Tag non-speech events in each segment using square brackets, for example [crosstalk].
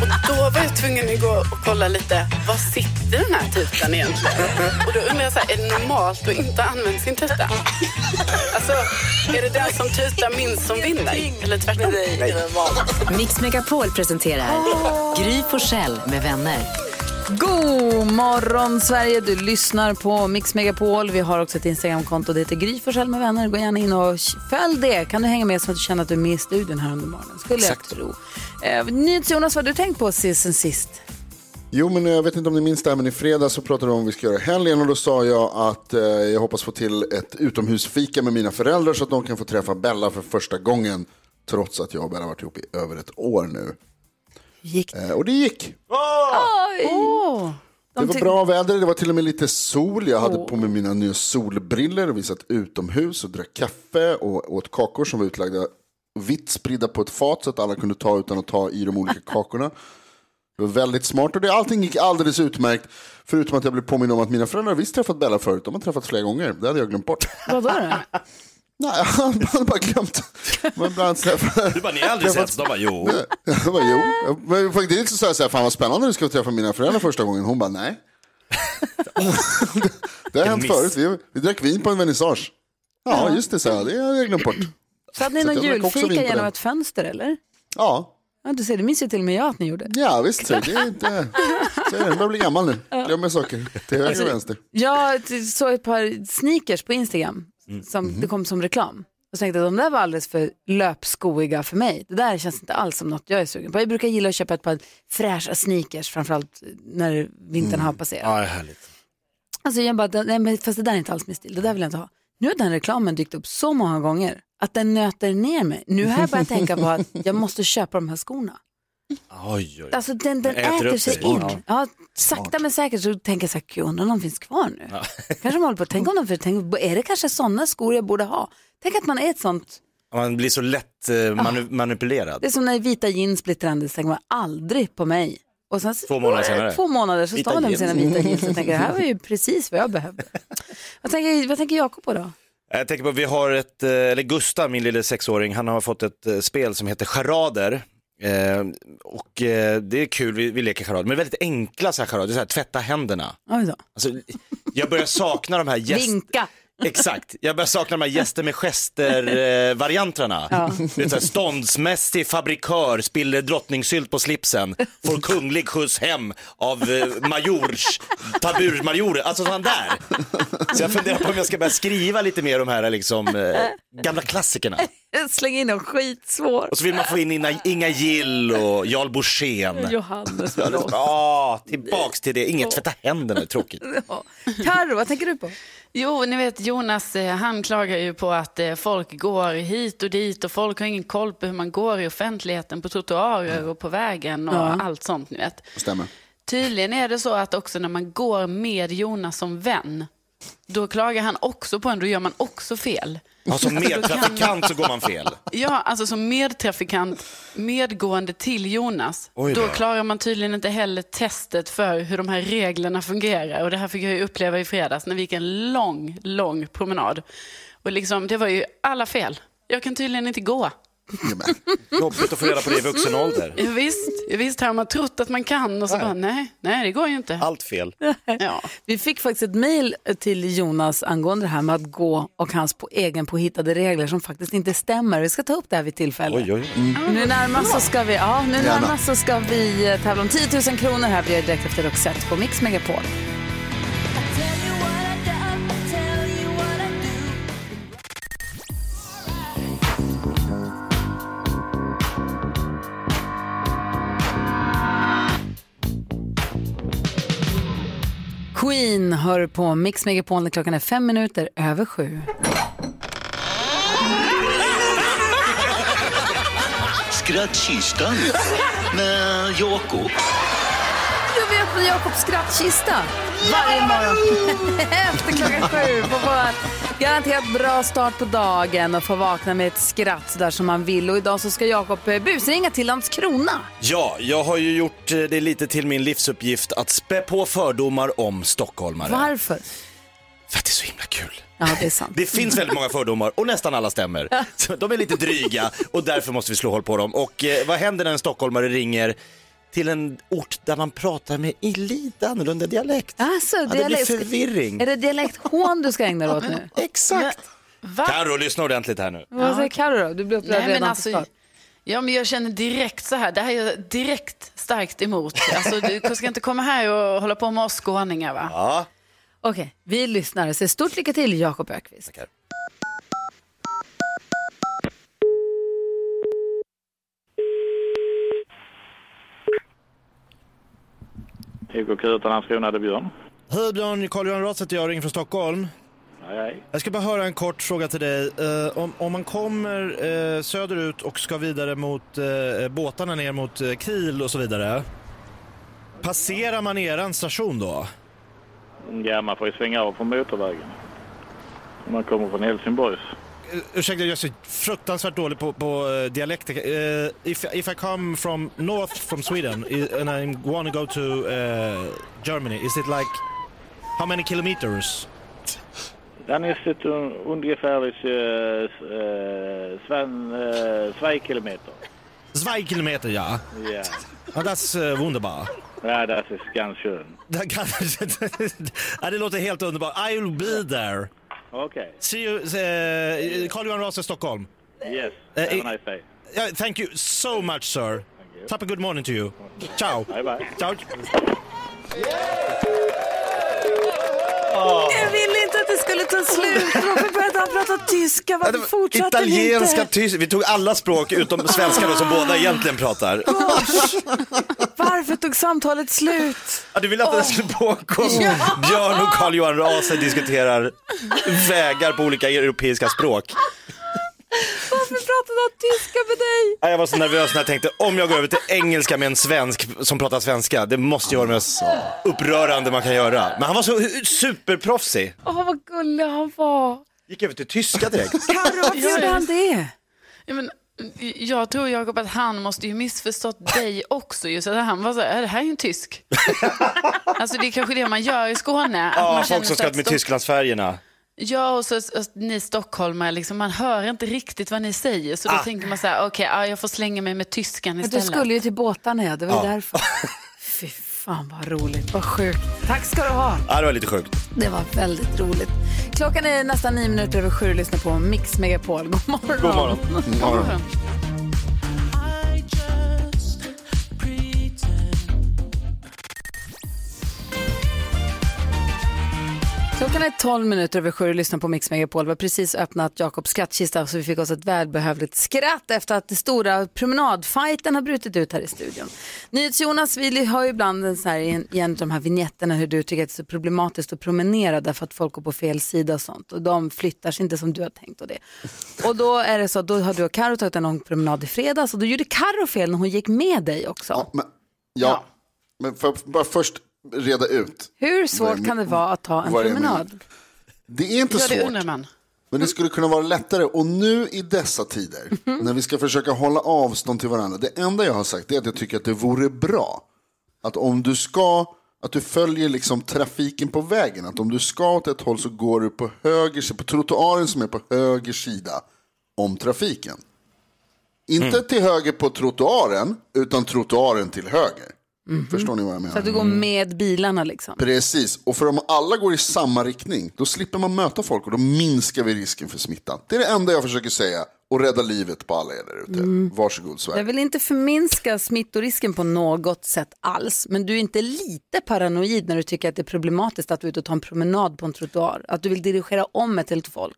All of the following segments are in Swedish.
Och då var jag tvungen att gå och kolla lite, var sitter den här tutan egentligen? Och då undrar jag, så här, är det normalt att inte använda sin tuta? Alltså, är det den som tutar minst som vinner? Eller tvärtom? Mix Megapol presenterar Gry Forssell med vänner. God morgon Sverige, du lyssnar på Mix Megapol. Vi har också ett Instagramkonto, det heter Gry Forssell med vänner. Gå gärna in och följ det. Kan du hänga med så att du känner att du är med i studion här under morgonen. Skulle jag tro. Eh, NyhetsJonas, vad har du tänkt på sen sist? Jo, men jag vet inte om ni minns det här, men i fredags så pratade vi om vad vi ska göra i helgen och då sa jag att eh, jag hoppas få till ett utomhusfika med mina föräldrar så att de kan få träffa Bella för första gången. Trots att jag och Bella har varit ihop i över ett år nu. Gick Eh, och det gick. Åh! Det var bra väder, det var till och med lite sol. Jag hade på mig mina nya solbriller och vi satt utomhus och drack kaffe och åt kakor som var utlagda vitt spridda på ett fat så att alla kunde ta utan att ta i de olika [laughs] kakorna. Det var väldigt smart och det, allting gick alldeles utmärkt. Förutom att jag blev påminn om att mina föräldrar visst träffat Bella förut. De har träffats flera gånger. Det hade jag glömt bort. Vadå då? [laughs] Nej, [laughs] jag hade bara glömt. Men bland träffat... Du bara, ni har aldrig setts? De bara, jo. Jag bara, jo. Men faktiskt så sa jag så här, fan vad spännande du ska få träffa mina föräldrar första gången. Hon bara, nej. [laughs] det har hänt miss. förut. Vi, vi drack vin på en vernissage. Ja, just det, så jag. Det hade jag glömt bort. Så hade ni Så någon julfika genom ett fönster eller? Ja, Ja, du ser, det minns ju till och med jag att ni gjorde. ja visst. Så det är inte... Så är det. Jag börjar bli gammal nu. Glömmer saker till höger och vänster. Jag såg ett par sneakers på Instagram som det kom som reklam. Och så tänkte jag att de där var alldeles för löpskoiga för mig. Det där känns inte alls som något jag är sugen på. Jag brukar gilla att köpa ett par fräscha sneakers, framförallt när vintern har passerat. Ja, det är härligt. Alltså jag bara, nej, men fast det där är inte alls min stil, det där vill jag inte ha. Nu har den reklamen dykt upp så många gånger att den nöter ner mig. Nu har jag börjat tänka på att jag måste köpa de här skorna. Oj, oj. Alltså den, den Äter äter, sig in. Ja. Ja, sakta men säkert så tänker jag så här, gud undrar om de finns kvar nu. [laughs] Kanske de håller på, tänk om de, tänk, är det kanske sådana skor jag borde ha? Tänk att man är ett sånt, Man blir så lätt eh, manu- manipulerad. det är som när vita jeans blir trendigt, tänker man aldrig på mig. Och sen, Två månader senare. Två månader så Vita står man där med sina vita jeans och tänker det här var ju precis vad jag behövde. [laughs] vad, tänker, vad tänker Jakob på då? Jag tänker på, vi har ett, eh, eller Gustav, min lille sexåring, han har fått ett eh, spel som heter Charader. Eh, och eh, det är kul, vi, vi leker charader, men väldigt enkla så här charader, så här, tvätta händerna. Oj då. Alltså, jag börjar sakna de här gäst... Vinka. Exakt, jag börjar sakna de här gäster med gester-varianterna. Ja. Det är så här, ståndsmässig fabrikör spiller drottningsylt på slipsen, får kunglig skjuts hem av eh, majors, taburmajorer, alltså sådana där. Så jag funderar på om jag ska börja skriva lite mer de här liksom, eh, gamla klassikerna. [laughs] Släng in någon skitsvår. Och så vill man få in Inga, Inga Gill och Jarl Borssén. Johannes Ja, Ja, tillbaks till det, inget tvätta händerna, det är tråkigt. Carro, vad tänker du på? Jo, ni vet Jonas, eh, han klagar ju på att eh, folk går hit och dit och folk har ingen koll på hur man går i offentligheten, på trottoarer och på vägen och Ja. allt sånt, ni vet. Stämmer. Tydligen är det så att också när man går med Jonas som vän, då klagar han också på en, då gör man också fel. Ja, som medtrafikant så går man fel. [laughs] Ja, alltså som medtrafikant, medgående till Jonas, då. då klarar man tydligen inte heller testet för hur de här reglerna fungerar. Och det här fick jag uppleva i fredags när vi gick en lång, lång promenad. Och liksom, det var ju alla fel. Jag kan tydligen inte gå. Jobbigt att få reda på det i vuxen ålder. Ja, visst, ja, visst har man trott att man kan och så bara, nej, nej det går ju inte. Allt fel. [laughs] Ja. Vi fick faktiskt ett mejl till Jonas angående det här med att gå och hans på egen påhittade regler som faktiskt inte stämmer. Vi ska ta upp det här vid tillfälle. Oj, oj. Nu närmast så ska vi, ja, nu närmast så ska vi eh, tävla om 10 000 kronor här. Det direkt efter Roxette på Mix Megapol. Queen hör på Mix Megapol när klockan är fem minuter över sju. Skrattkistan med Jakob. Med Jakobs skrattkista varje morgon [laughs] efter klockan sju. Får garanterat bra start på dagen och få vakna med ett skratt där som man vill. Och idag så ska Jakob eh, busringa till Landskrona. Ja, jag har ju gjort eh, det lite till min livsuppgift att spä på fördomar om stockholmare. Varför? För att det är så himla kul. Ja, det är sant. Det finns väldigt många fördomar och nästan alla stämmer. De är lite dryga och därför måste vi slå hål på dem. Och eh, vad händer när en stockholmare ringer till en ort där man pratar med i lite annorlunda dialekt? Alltså, Ja, det blir dialekt- förvirring. Är det dialekthån du ska ägna dig åt nu? [laughs] Exakt. Va? Carro, lyssna ordentligt här nu. Vad säger Carro då? Du blir upprörd Nej, men redan alltså, på start. ja, men jag känner direkt så här, det här är jag direkt starkt emot. Alltså, du ska inte komma här och hålla på med oss skåningar va? Ja. Okej, vi lyssnar. Så stort lycka till Jakob Ökvist. Tackar. EKQ utan Landskrona, det är Björn. Hej Björn, Carl-Johan Rath heter jag, ringer från Stockholm. Hej, hej. Jag ska bara höra en kort fråga till dig. Eh, om, om man kommer eh, söderut och ska vidare mot eh, båtarna ner mot Kiel och så vidare. Passerar man eran station då? Ja, man får ju svänga av från motorvägen. Man kommer från Helsingborgs. Uh, ursäkta, jag är så fruktansvärt dålig på, på uh, dialekter. Uh, if, if I come from north from Sweden and I want to go to uh, Germany, is it like how many kilometers? Den är sitt un- ungefär uh, Zwei kilometer. Zwei kilometer, ja. Ja, ja uh, wunderbar. ja das ist ganz schön. Det [laughs] låter helt underbart. I will be there. Okej, See you, uh, Carl-Johan Rase, Stockholm. yes. Eh, Have i- a nice day. Yeah, thank you so much, sir. Thank you. Top a good morning to you. Ciao. Bye, bye. Ciao. Jag ville inte att det skulle ta slut. Varför började han prata tyska? Varför fortsatte Italienska, inte? tysk, vi tog alla språk utom svenska då, som båda egentligen pratar. Varför tog samtalet slut? Ja, du ville att det skulle pågå. Björn och Carl-Johan Rase diskuterar vägar på olika europeiska språk. Han tyska med dig? Ja, Jag var så nervös när jag tänkte, om jag går över till engelska med en svensk som pratar svenska, det måste ju vara det mest upprörande man kan göra. Men han var så superproffsig. Åh, vad gullig han var. Gick över till tyska direkt. [laughs] Carro, varför gjorde han det? Ja, men, jag tror Jakob att han måste ju missförstått dig också. Just att han var så här, "Är det här är ju en tysk. [laughs] alltså det är kanske det man gör i Skåne. att Ja, man folk som ska med Tysklandsfärgerna. Ja, och så, och ni stockholmare, liksom, man hör inte riktigt vad ni säger. Så då Ah. tänker man så här, okej, ja, jag får slänga mig med tyskan Men istället. du skulle ju till båtarna, ja. Det var Ja. därför. [laughs] Fy fan vad roligt, vad sjukt. Tack ska du ha. Ja, det var lite sjukt. Det var väldigt roligt. Klockan är nästan nio minuter över sju. Lyssna på Mix Megapol. God morgon. God morgon. Ja, Klockan är 12 minuter över sju och lyssnar på Mix Megapol. Vi har precis öppnat Jakobs skrattkista så vi fick oss ett välbehövligt skratt efter att den stora promenadfighten har brutit ut här i studion. NyhetsJonas, vi har ju ibland en sån här, i en- av de här vignetterna hur du tycker att det är så problematiskt att promenera därför att folk går på fel sida och sånt och de flyttar sig inte som du har tänkt och det. Och då är det så att då har du och Karo tagit en lång promenad i fredags och då gjorde Karo fel när hon gick med dig också. Ja, men, ja. men för bara först reda ut. Hur svårt kan det vara att ta en det promenad? Det är inte det svårt. undrar man. Men det skulle kunna vara lättare. Och nu i dessa tider, när vi ska försöka hålla avstånd till varandra. Det enda jag har sagt är att jag tycker att det vore bra. Att om du ska, att du följer liksom trafiken på vägen. Att om du ska åt ett håll så går du på höger sida, på trottoaren som är på höger sida om trafiken. Inte till höger på trottoaren, utan trottoaren till höger. Förstår ni vad jag menar? Så att du går med bilarna liksom. Precis, och för om alla går i samma riktning, då slipper man möta folk och då minskar vi risken för smittan. Det är det enda jag försöker säga och rädda livet på alla er där ute. Varsågod Sverige. Jag vill inte förminska smittorisken på något sätt alls, men du är inte lite paranoid när du tycker att det är problematiskt att du är ute och tar en promenad på en trottoar? Att du vill dirigera om ett helt folk?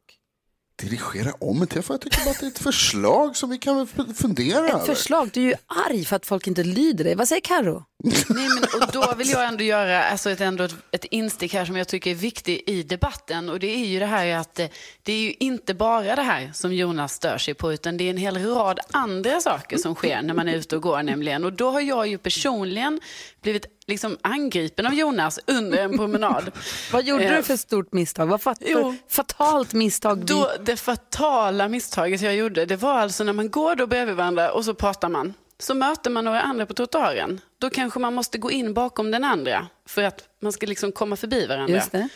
Dirigera om det, för jag tycker bara att det är ett förslag som vi kan fundera Ett över. förslag, du är ju arg för att folk inte lyder dig. Vad säger Karo? Nej, men, och då vill jag ändå göra alltså ett, ändå ett, ett instick här som jag tycker är viktigt i debatten. Och det är ju det här att det, det är ju inte bara det här som Jonas stör sig på, utan det är en hel rad andra saker som sker när man är ute och går nämligen. Och då har jag ju personligen blivit liksom angripen av Jonas under en promenad. Vad gjorde Eh, du för stort misstag? Vad fat Jo. fatalt misstag? Då, det fatala misstaget jag gjorde, det var alltså när man går då bredvid varandra och så pratar man. Så möter man några andra på trottoaren. Då kanske man måste gå in bakom den andra för att man ska liksom komma förbi varandra. Just det.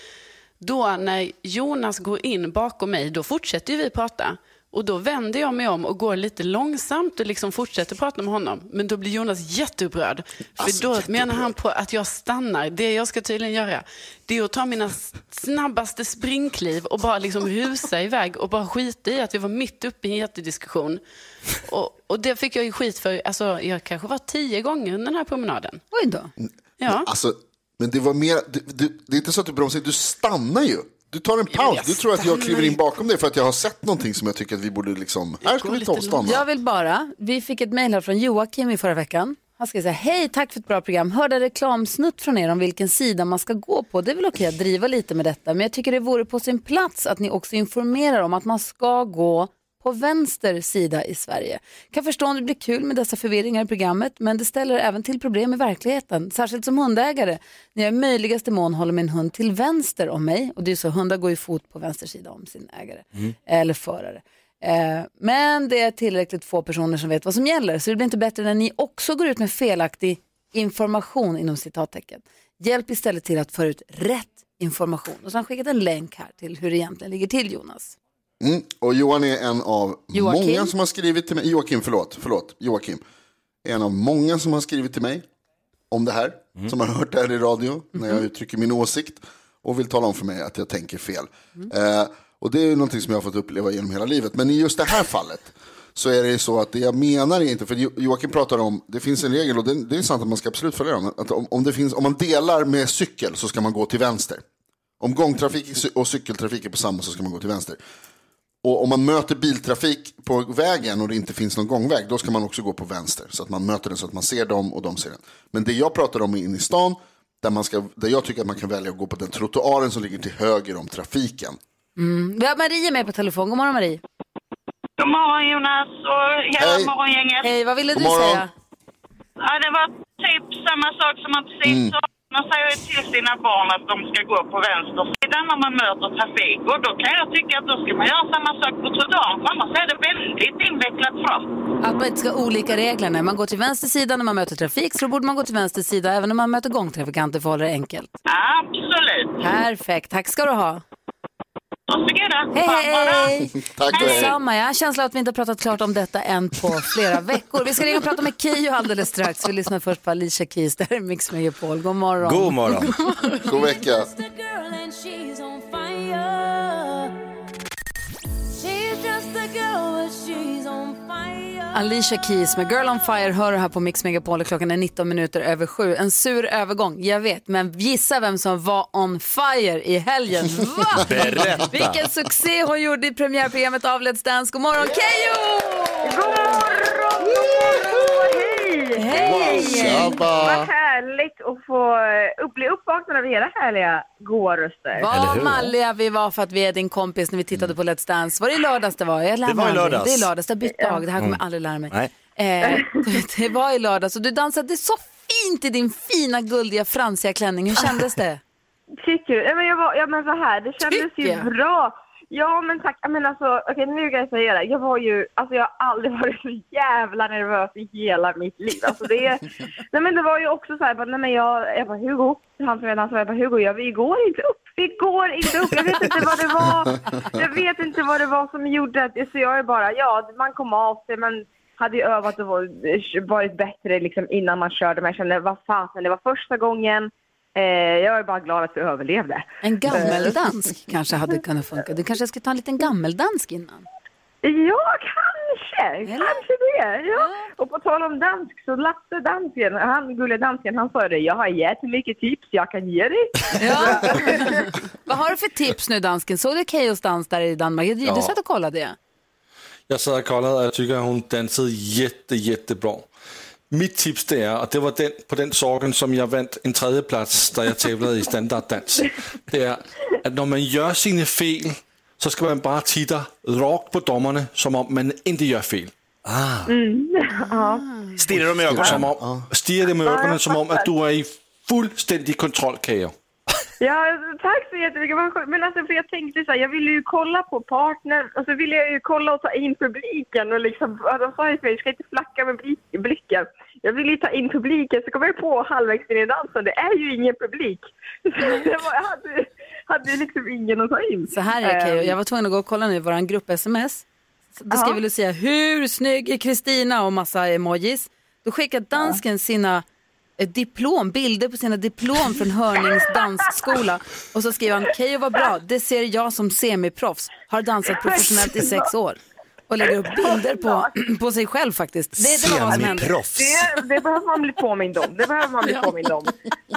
Då när Jonas går in bakom mig, då fortsätter vi prata. Och då vänder jag mig om och går lite långsamt och liksom fortsätter prata med honom. Men då blir Jonas jätteupprörd. För Alltså, då jätteupprörd. menar han på att jag stannar. Det jag ska tydligen göra, det är att ta mina snabbaste springkliv och bara liksom rusa iväg och bara skita i att vi var mitt uppe i en jättediskussion. Och, och det fick jag ju skit för, alltså jag kanske var tio gånger under den här promenaden. Oj då. Ja. Alltså, men det var mer, du, du, det är inte så att du bromsar, du stannar ju. Du tar en paus. Du tror att jag kliver in bakom dig för att jag har sett någonting som jag tycker att vi borde liksom, här ska vi ta och stanna. Jag vill bara, vi fick ett mejl här från Joakim i förra veckan. Han så här, hej tack för ett bra program. Hörde reklamsnutt från er om vilken sida man ska gå på. Det är väl okej att driva lite med detta, men jag tycker det vore på sin plats att ni också informerar om att man ska gå på vänster sida i Sverige. Kan förstå om det blir kul med dessa förvirringar i programmet, men det ställer även till problem i verkligheten. Särskilt som hundägare, när jag i möjligaste mån håller min hund till vänster om mig, och det är så, hundar går ju fot på vänster sida om sin ägare, eller förare. Eh, men det är tillräckligt få personer som vet vad som gäller, så det blir inte bättre när ni också går ut med felaktig information inom citattecken. Hjälp istället till att föra ut rätt information. Och så har han skickat en länk här till hur det egentligen ligger till Jonas. Mm. Och Johan är en av Joakim. många som har skrivit till mig, Joakim förlåt, förlåt, Joakim. Är en av många som har skrivit till mig om det här, som har hört det här i radio när jag uttrycker min åsikt och vill tala om för mig att jag tänker fel. Eh, och det är ju någonting som jag har fått uppleva genom hela livet. Men i just det här fallet så är det ju så att det jag menar är inte, för Jo- Joakim pratar om, det finns en regel och det, det är sant att man ska absolut följa den, att om, om, det finns, om man delar med cykel så ska man gå till vänster. Om gångtrafik och cykeltrafik är på samma så ska man gå till vänster. Och om man möter biltrafik på vägen och det inte finns någon gångväg, då ska man också gå på vänster. Så att man möter den så att man ser dem och de ser den. Men det jag pratar om är inne i stan, där, man ska, där jag tycker att man kan välja att gå på den trottoaren som ligger till höger om trafiken. Vi har Marie med på telefon. God morgon Marie. God morgon Jonas och hela Hej. morgongänget. Hej, vad ville God du morgon. säga? Ja, det var typ samma sak som man precis sa. Man säger till sina barn att de ska gå på vänster sida när man möter trafik. Och då kan jag tycka att då ska man göra samma sak på trottoaren för annars är det väldigt invecklat fram. Att man inte ska ha olika regler. När man går till vänster sida när man möter trafik så borde man gå till vänster sida även när man möter gångtrafikanter för att hålla det enkelt. Absolut. Perfekt, tack ska du ha. Varsågoda. Hej, hej! [laughs] Tack och hej. Detsamma, jag har en känsla att vi inte har pratat klart om detta än på flera veckor. Vi ska ringa och prata med Keyyo alldeles strax. Vi lyssnar först på Alicia Keys, det här är Mix Megapol. God morgon. God morgon. [laughs] God vecka. Alicia Keys med Girl on Fire hör du här på Mix Megapol klockan är 19 minuter över sju. En sur övergång, jag vet, men gissa vem som var on fire i helgen. [laughs] Va? Berätta. Vilken succé hon gjorde i premiärprogrammet av Let's Dance. God morgon Keyyo! God morgon, god morgon, hej! Hej! Vad. Härligt att få upp, bli uppvaknad av era härliga goa röster. Vad malliga vi var för att vi är din kompis när vi tittade på Let's Dance. Var det i lördags det var? Jag lär Det var i lördags. Det är lördags, det har bytt dag. Det här kommer jag aldrig lära mig. Nej. Eh, [laughs] det var i lördags och du dansade så fint i din fina guldiga fransiga klänning. Hur kändes det? [laughs] Tycker du? Ja, men, jag var, ja, men så här, det kändes Tycker ju bra. Ja, men tack. Jag menar alltså, okej nu kan jag säga det. Jag var ju, alltså jag har aldrig [laughs] varit så jävla nervös i hela mitt liv. Alltså det, [laughs] nej men det var ju också så här, bara, nej men jag, jag bara Hugo, han som jag dansade, jag bara Hugo, ja, vi går inte upp. Vi går inte upp. Jag vet inte vad det var. Jag vet inte vad det var som gjorde att, så jag är bara, ja, man kom av sig, men hade ju övat och var- varit bättre liksom innan man körde. Men jag kände, vad fasen, det var första gången. Eh, jag är bara glad att vi överlevde. En gammeldansk [laughs] kanske hade kunnat funka. Du kanske ska ta en liten gammeldansk innan? Ja, kanske. Kanske det. Ja. Och på tal om dansk, så Lasse dansken, han gulliga dansken, han sa det. Jag har jättemycket tips jag kan ge dig. Ja. [laughs] Vad har du för tips nu dansken? Såg du Keyyos dans där i Danmark? Du Ja. satt och kollade det. Jag sad och kollade, och jag tycker, hon dansade jätte, jättebra. Mitt tips det är, och det var den, på den saken som jag vann en tredje plats där jag tävlade i standarddans. Det är att när man gör sina fel så ska man bara titta rakt på domarna som om man inte gör fel. Mm. ja. Stirrar de i ögonen? Som om, stirrar dem i ögonen som om att du är i fullständig kontroll, Kajo. Ja, tack så jättemycket. Men alltså, för jag tänkte så här, jag ville ju kolla på partner och så ville jag ju kolla och ta in publiken och liksom, de sa ju för mig, du ska inte flacka med blick- blicken. Jag ville ju ta in publiken, så kom jag på halvvägs in i dansen, det är ju ingen publik. [laughs] Jag hade, hade liksom ingen att ta in. Så här är det Ehm, jag var tvungen att gå och kolla nu i vår grupp-sms. Då skrev. Lucia, hur snygg är Kristina och massa emojis. Då skickar dansken sina eh, diplom, bilder på sina diplom från Hörnings dansskola. Och så skriver han, Keyyo var bra, det ser jag som semiproffs, har dansat professionellt i sex år. Och lägger upp bilder på, [clears throat] på sig själv faktiskt. Det, det var vad som hände. Det, det behöver man bli påmind om. Det behöver man bli påmind om.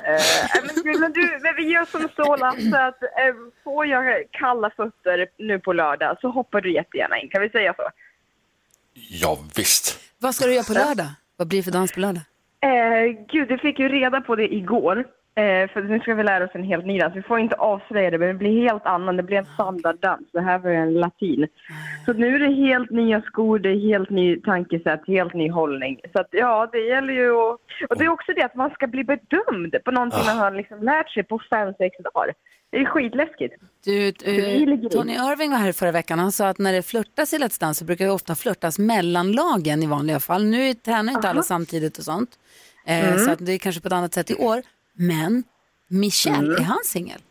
Eh, men, du- men du, men vi gör som så Lasse att eh, får jag kalla fötter nu på lördag så hoppar du jättegärna in. Kan vi säga så? Ja, visst. Vad ska du göra på lördag? Vad blir det för dans på lördag? Eh, gud, du fick ju reda på det igår. Eh, för nu ska vi lära oss en helt ny dans. Vi får inte avslöja det, men det blir helt annan. Det blir en standarddans. Det här var ju en latin. Så nu är det helt nya skor, det är helt ny tankesätt, helt ny hållning. Så att, ja, det gäller ju att... Och det är också det att man ska bli bedömd på någonting man har liksom lärt sig på fem, sex dagar. Det är skitläskigt. Du, i. Tony Irving var här förra veckan. Han sa att när det flörtas i Let's Dance så brukar det ofta flörtas mellan lagen i vanliga fall. Nu tränar inte alla samtidigt och sånt. Eh, Mm. Så att det är kanske på ett annat sätt i år. Men Michel, Mm. är han singel?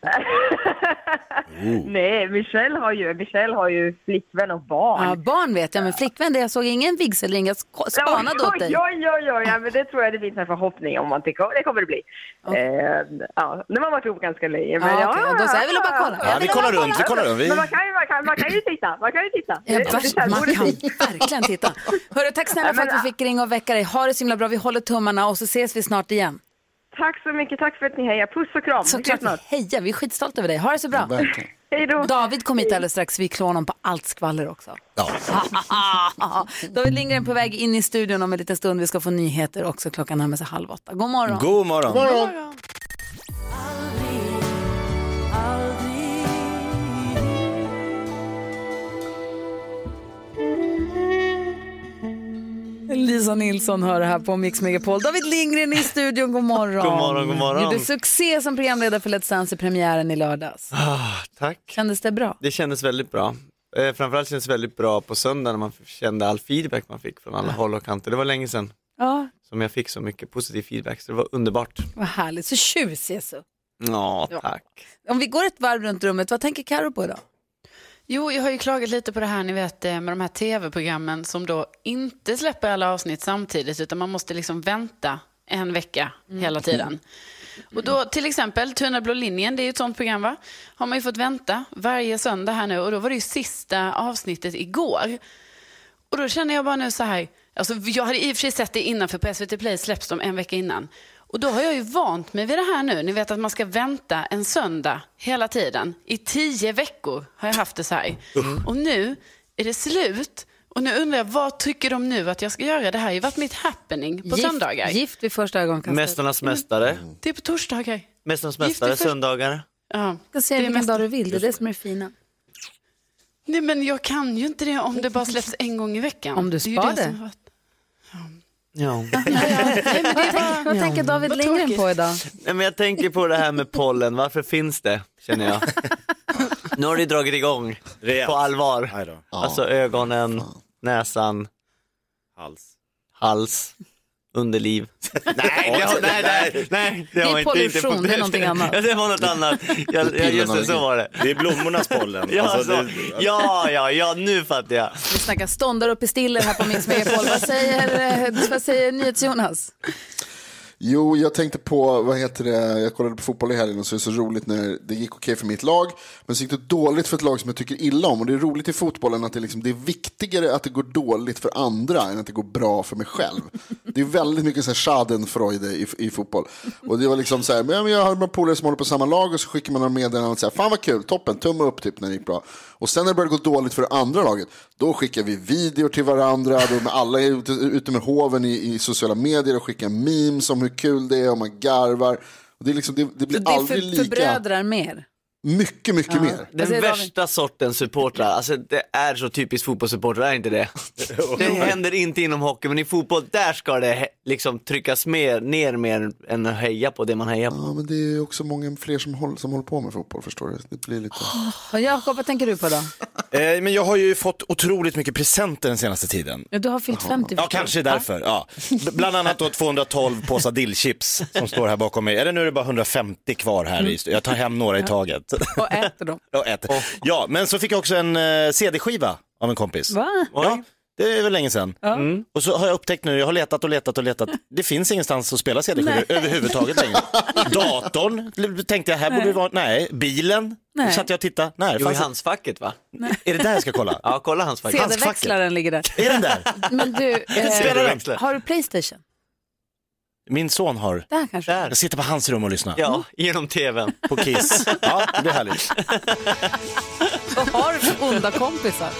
[laughs] [laughs] Nej, Michelle har ju, Michelle har ju flickvän och barn. Ja, barn vet jag, men flickvän, det jag såg ingen vigselring. Jag spanade åt dig. Ja, ja, ja, ja, men det tror jag det finns en förhoppning om att det kommer det, kommer det bli. Eh, ja, nu har man varit ihop ganska länge. Men Ja, ja, okej, då så, jag ville bara kolla. Ja, vi kollar runt, vi kollar runt. Vi... Men man kan, ju, man, kan, man kan ju titta, man kan ju titta. Ja, Det- det vars, känns- man kan verkligen titta. Hörru, tack snälla Ja, för att vi fick ringa och väcka dig. Ha det så himla bra. Vi håller tummarna och så ses vi snart igen. Tack så mycket, tack för att ni hejar. Puss och kram. Vi Såklart, snart. heja. Vi är skitstolta över dig. Ha det så bra. Hej då. David kom hit alldeles strax. Vi klår honom på allt skvaller också. Ja. [laughs] David Lindgren på väg in i studion om en liten stund. Vi ska få nyheter också. Klockan närmar sig halv åtta. God morgon. God morgon. Lisa Nilsson hör det här på Mix Megapol. David Lindgren i studion, god morgon. God morgon, god morgon. Gjorde succé som programledare för Let's Dance i premiären i lördags. Ah, tack. Kändes det bra? Det kändes väldigt bra. Eh, framförallt kändes det väldigt bra på söndag när man kände all feedback man fick från alla håll och kanter. Det var länge sedan Ja, som jag fick så mycket positiv feedback så det var underbart. vad härligt. Så tjusig så. Ja, tack. Om vi går ett varv runt rummet, vad tänker Karo på idag? Jo, jag har ju klagat lite på det här, ni vet, eh, med de här tv-programmen som då inte släpper alla avsnitt samtidigt, utan man måste liksom vänta en vecka hela tiden. Och då till exempel, Tunna blå linjen, det är ju ett sånt program va? Har man ju fått vänta varje söndag här nu och då var det ju sista avsnittet igår. Och då känner jag bara nu så här, alltså jag hade i och för sig sett det innan för på SVT Play släpps de en vecka innan. Och då har jag ju vant mig vid det här nu. Ni vet att man ska vänta en söndag hela tiden. I tio veckor har jag haft det så här. Och nu är det slut. Och nu undrar jag, vad tycker de nu att jag ska göra? Det här har ju varit mitt happening på gift, söndagar. Gift vid första ögonkastet. Mästarnas mästare, Det är på torsdagar. Mästarnas mästare, i först- söndagar. Ja. Du kan Det är vilken dag du vill, det är det som är det fina. Nej, men jag kan ju inte det om det bara släpps en gång i veckan. Om du är ju spar som det. har varit- Ja. [laughs] Vad tänker, vad tänker David Vad Lindgren på idag? Nej, men jag tänker på det här med pollen, varför finns det, känner jag. Nu har det dragit igång Rejält. på allvar. Alltså ögonen, näsan, Hals. hals, underliv. nej, det har, [laughs] nej, nej, nej, det Det är inte, inte pollution, det är någonting annat. Ja, det var något annat. Jag, jag, just det, så var det. Det är blommornas pollen. Ja, Alltså, så, det- ja, ja, ja, nu fattar jag. Vi snackar ståndar och pistiller här på Mix Megapol. Vad säger, eh, vad säger NyhetsJonas? Jo, jag tänkte på, vad heter det, jag kollade på fotboll i helgen och så är det så roligt när det gick okej för mitt lag, men så gick det dåligt för ett lag som jag tycker illa om. Och det är roligt i fotbollen att det, liksom, det är viktigare att det går dåligt för andra än att det går bra för mig själv. Det är väldigt mycket så här schadenfreude i, i fotboll. Och det var liksom så här, men jag har några polare som håller på samma lag och så skickar man några meddelanden och säger, fan vad kul, toppen, tumme upp typ när det gick bra. Och sen när det började gå dåligt för det andra laget, då skickar vi videor till varandra, då med alla är ute, ute med hoven i, i sociala medier och skickar memes om hur kul det är och man garvar. Och det, är liksom, det, det blir Så det aldrig lika, förbrödrar mer. Mycket, mycket mer. Den säger David? värsta sortens supportrar, alltså det är så typiskt fotbollssupportrar, är inte det? [laughs] Det händer inte inom hockey, men i fotboll, där ska det liksom tryckas mer, ner mer än att heja på det man hejar på. Ja, men det är också många fler som håller, som håller på med fotboll, förstår du. Det blir lite... Och Jakob, vad tänker du på då? [laughs] Eh, men jag har ju fått otroligt mycket presenter den senaste tiden. Ja, du har fyllt 50 Ja, kanske därför. Ja. Bland annat då [laughs] 212 påsar dillchips som står här bakom mig. Eller nu är det bara 150 kvar här. I, st- jag tar hem några i taget. Och äter dem. [laughs] Och äter. Ja, men så fick jag också en eh, CD-skiva av en kompis. Va? Ja, det är väl länge sedan. Ja. Mm. Och så har jag upptäckt nu, jag har letat och letat och letat. Det finns ingenstans att spela CD-skivor överhuvudtaget längre. [laughs] Datorn tänkte jag, här borde det vara, nej. Bilen, Nej. satt jag och tittade. Nej, det Jo, i handskfacket va? Är det där jag ska kolla? Ja, kolla handskfacket. CD-växlaren ligger där. Är den där? [laughs] Men du, eh, har du Playstation? Min son har, Där kanske? Där. jag sitter på hans rum och lyssnar. Ja, genom tvn. På Kiss. Ja, det blir härligt. [laughs] Vad har du för onda kompisar?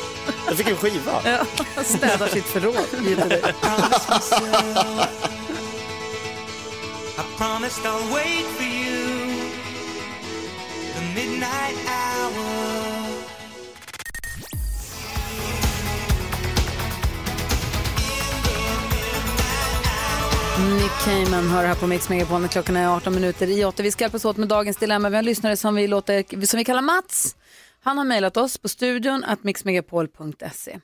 Jag fick en skiva. Ja, städar sitt förråd. Ge Nick Cayman hör här på Mix Megapol när klockan är 18 minuter i 8. Vi ska hjälpas åt med dagens dilemma. Vi har en lyssnare som vi, låter, som vi kallar Mats. Han har mejlat oss på studion att mixmegapol.se.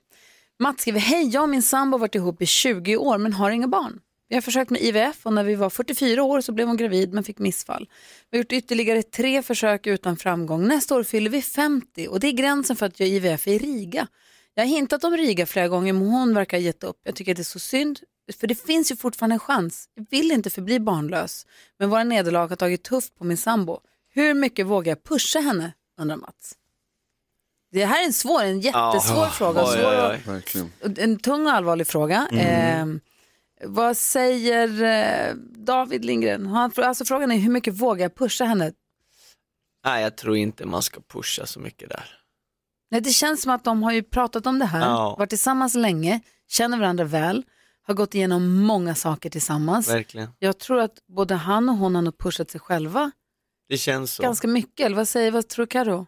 Mats skriver, hej jag och min sambo har varit ihop i 20 år men har inga barn. Vi har försökt med IVF och när vi var 44 år så blev hon gravid men fick missfall. Vi har gjort ytterligare tre försök utan framgång. Nästa år fyller vi 50 och det är gränsen för att göra IVF i Riga. Jag har hintat om Riga flera gånger men hon verkar ha gett upp. Jag tycker att det är så synd för det finns ju fortfarande en chans. Jag vill inte förbli barnlös men våra nederlag har tagit tufft på min sambo. Hur mycket vågar jag pusha henne? undrar Mats. Det här är en svår, en jättesvår Ja. fråga. Oj, Svår oj, att- oj. Verkligen. en tung och allvarlig fråga. Eh, vad säger eh, David Lindgren? Han, alltså frågan är hur mycket vågar jag pusha henne? Nej, jag tror inte man ska pusha så mycket där. Nej, det känns som att de har ju pratat om det här, varit tillsammans länge, känner varandra väl, har gått igenom många saker tillsammans. Verkligen. Jag tror att både han och hon har nog pushat sig själva Det känns så. ganska mycket. Eller vad säger vad tror Karo?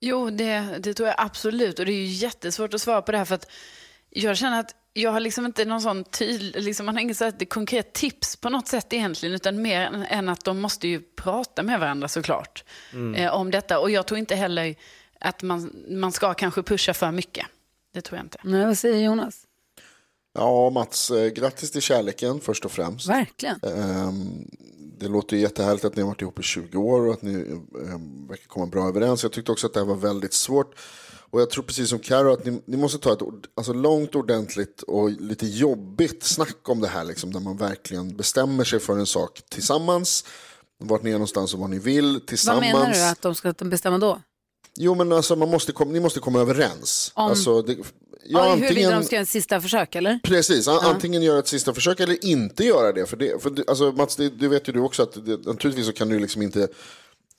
Jo, det, det tror jag absolut. Och det är ju jättesvårt att svara på det här för att jag känner att jag har liksom inte någon sån tydlig, liksom man har inget så här konkret tips på något sätt egentligen, utan mer än, att de måste ju prata med varandra såklart eh, om detta. Och jag tror inte heller att man, man ska kanske pusha för mycket. Det tror jag inte. Nej, vad säger Jonas? Ja, Mats, eh, grattis till kärleken först och främst. Verkligen. Ehm, Det låter ju jättehärligt att ni har varit ihop i 20 år och att ni eh, verkar komma bra överens. Jag tyckte också att det här var väldigt svårt. Och jag tror precis som Karo att ni, ni måste ta ett alltså långt, ordentligt och lite jobbigt snack om det här. Liksom, där man verkligen bestämmer sig för en sak tillsammans. Vart ni är någonstans och vad ni vill Vad tillsammans. menar du att de ska bestämma då? Jo men alltså man måste ni måste komma överens. Om- Alltså, det, ja, Ja, huruvida antingen, de ska göra en sista försök eller? Precis, an, antingen göra ett sista försök eller inte göra det. För det, för det alltså, Mats, det, det vet ju du också att det, naturligtvis så kan du liksom inte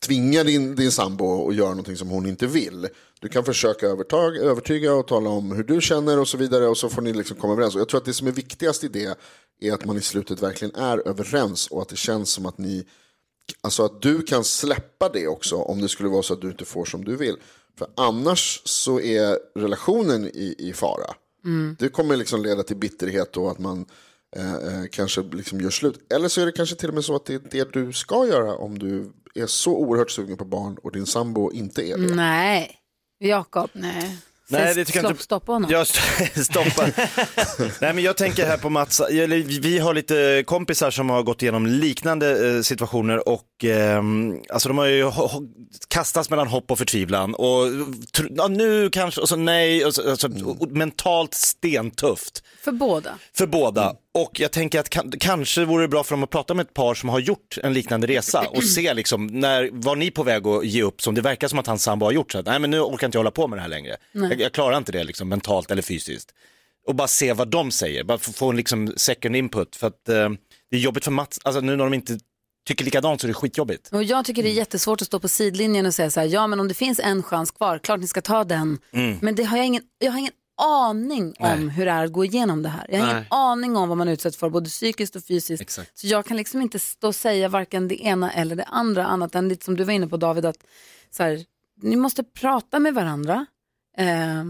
tvinga din, din sambo att göra någonting som hon inte vill. Du kan försöka övertag, övertyga och tala om hur du känner och så vidare och så får ni liksom komma överens. Och jag tror att det som är viktigast i det är att man i slutet verkligen är överens och att det känns som att ni Alltså att du kan släppa det också om det skulle vara så att du inte får som du vill. För annars så är relationen i, i fara. Det kommer liksom leda till bitterhet och att man eh, eh, kanske liksom gör slut. Eller så är det kanske till och med så att det är det du ska göra om du är så oerhört sugen på barn och din sambo inte är det. Nej, Jakob. Nej. Nej, det tycker jag inte. stoppa honom. Jag st- [laughs] stoppar. [laughs] Nej, men jag tänker här på Mats, vi har lite kompisar som har gått igenom liknande eh, situationer och ehm, alltså de har ju kastats mellan hopp och förtvivlan och ja, nu kanske, och så nej, och så, alltså, och mentalt stentufft För båda. för båda. Och jag tänker att kan, kanske vore det bra för dem att prata med ett par som har gjort en liknande resa och se liksom, när var ni på väg att ge upp som det verkar som att hans sambo har gjort så att nej men nu orkar inte jag hålla på med det här längre. Jag, jag klarar inte det liksom mentalt eller fysiskt. och bara se vad de säger, bara få, en liksom second input. För att eh, det är jobbigt för Mats, alltså nu när de inte tycker likadant så är det skitjobbigt. Och jag tycker det är jättesvårt att stå på sidlinjen och säga så här, ja men om det finns en chans kvar, klart ni ska ta den. Mm. Men det har jag, ingen, jag har ingen aning om Nej. hur det är att gå igenom det här. Jag har ingen Nej. aning om vad man utsätts för, både psykiskt och fysiskt. Exakt. Så jag kan liksom inte stå och säga varken det ena eller det andra, annat än lite som du var inne på David, att så här, ni måste prata med varandra. Eh,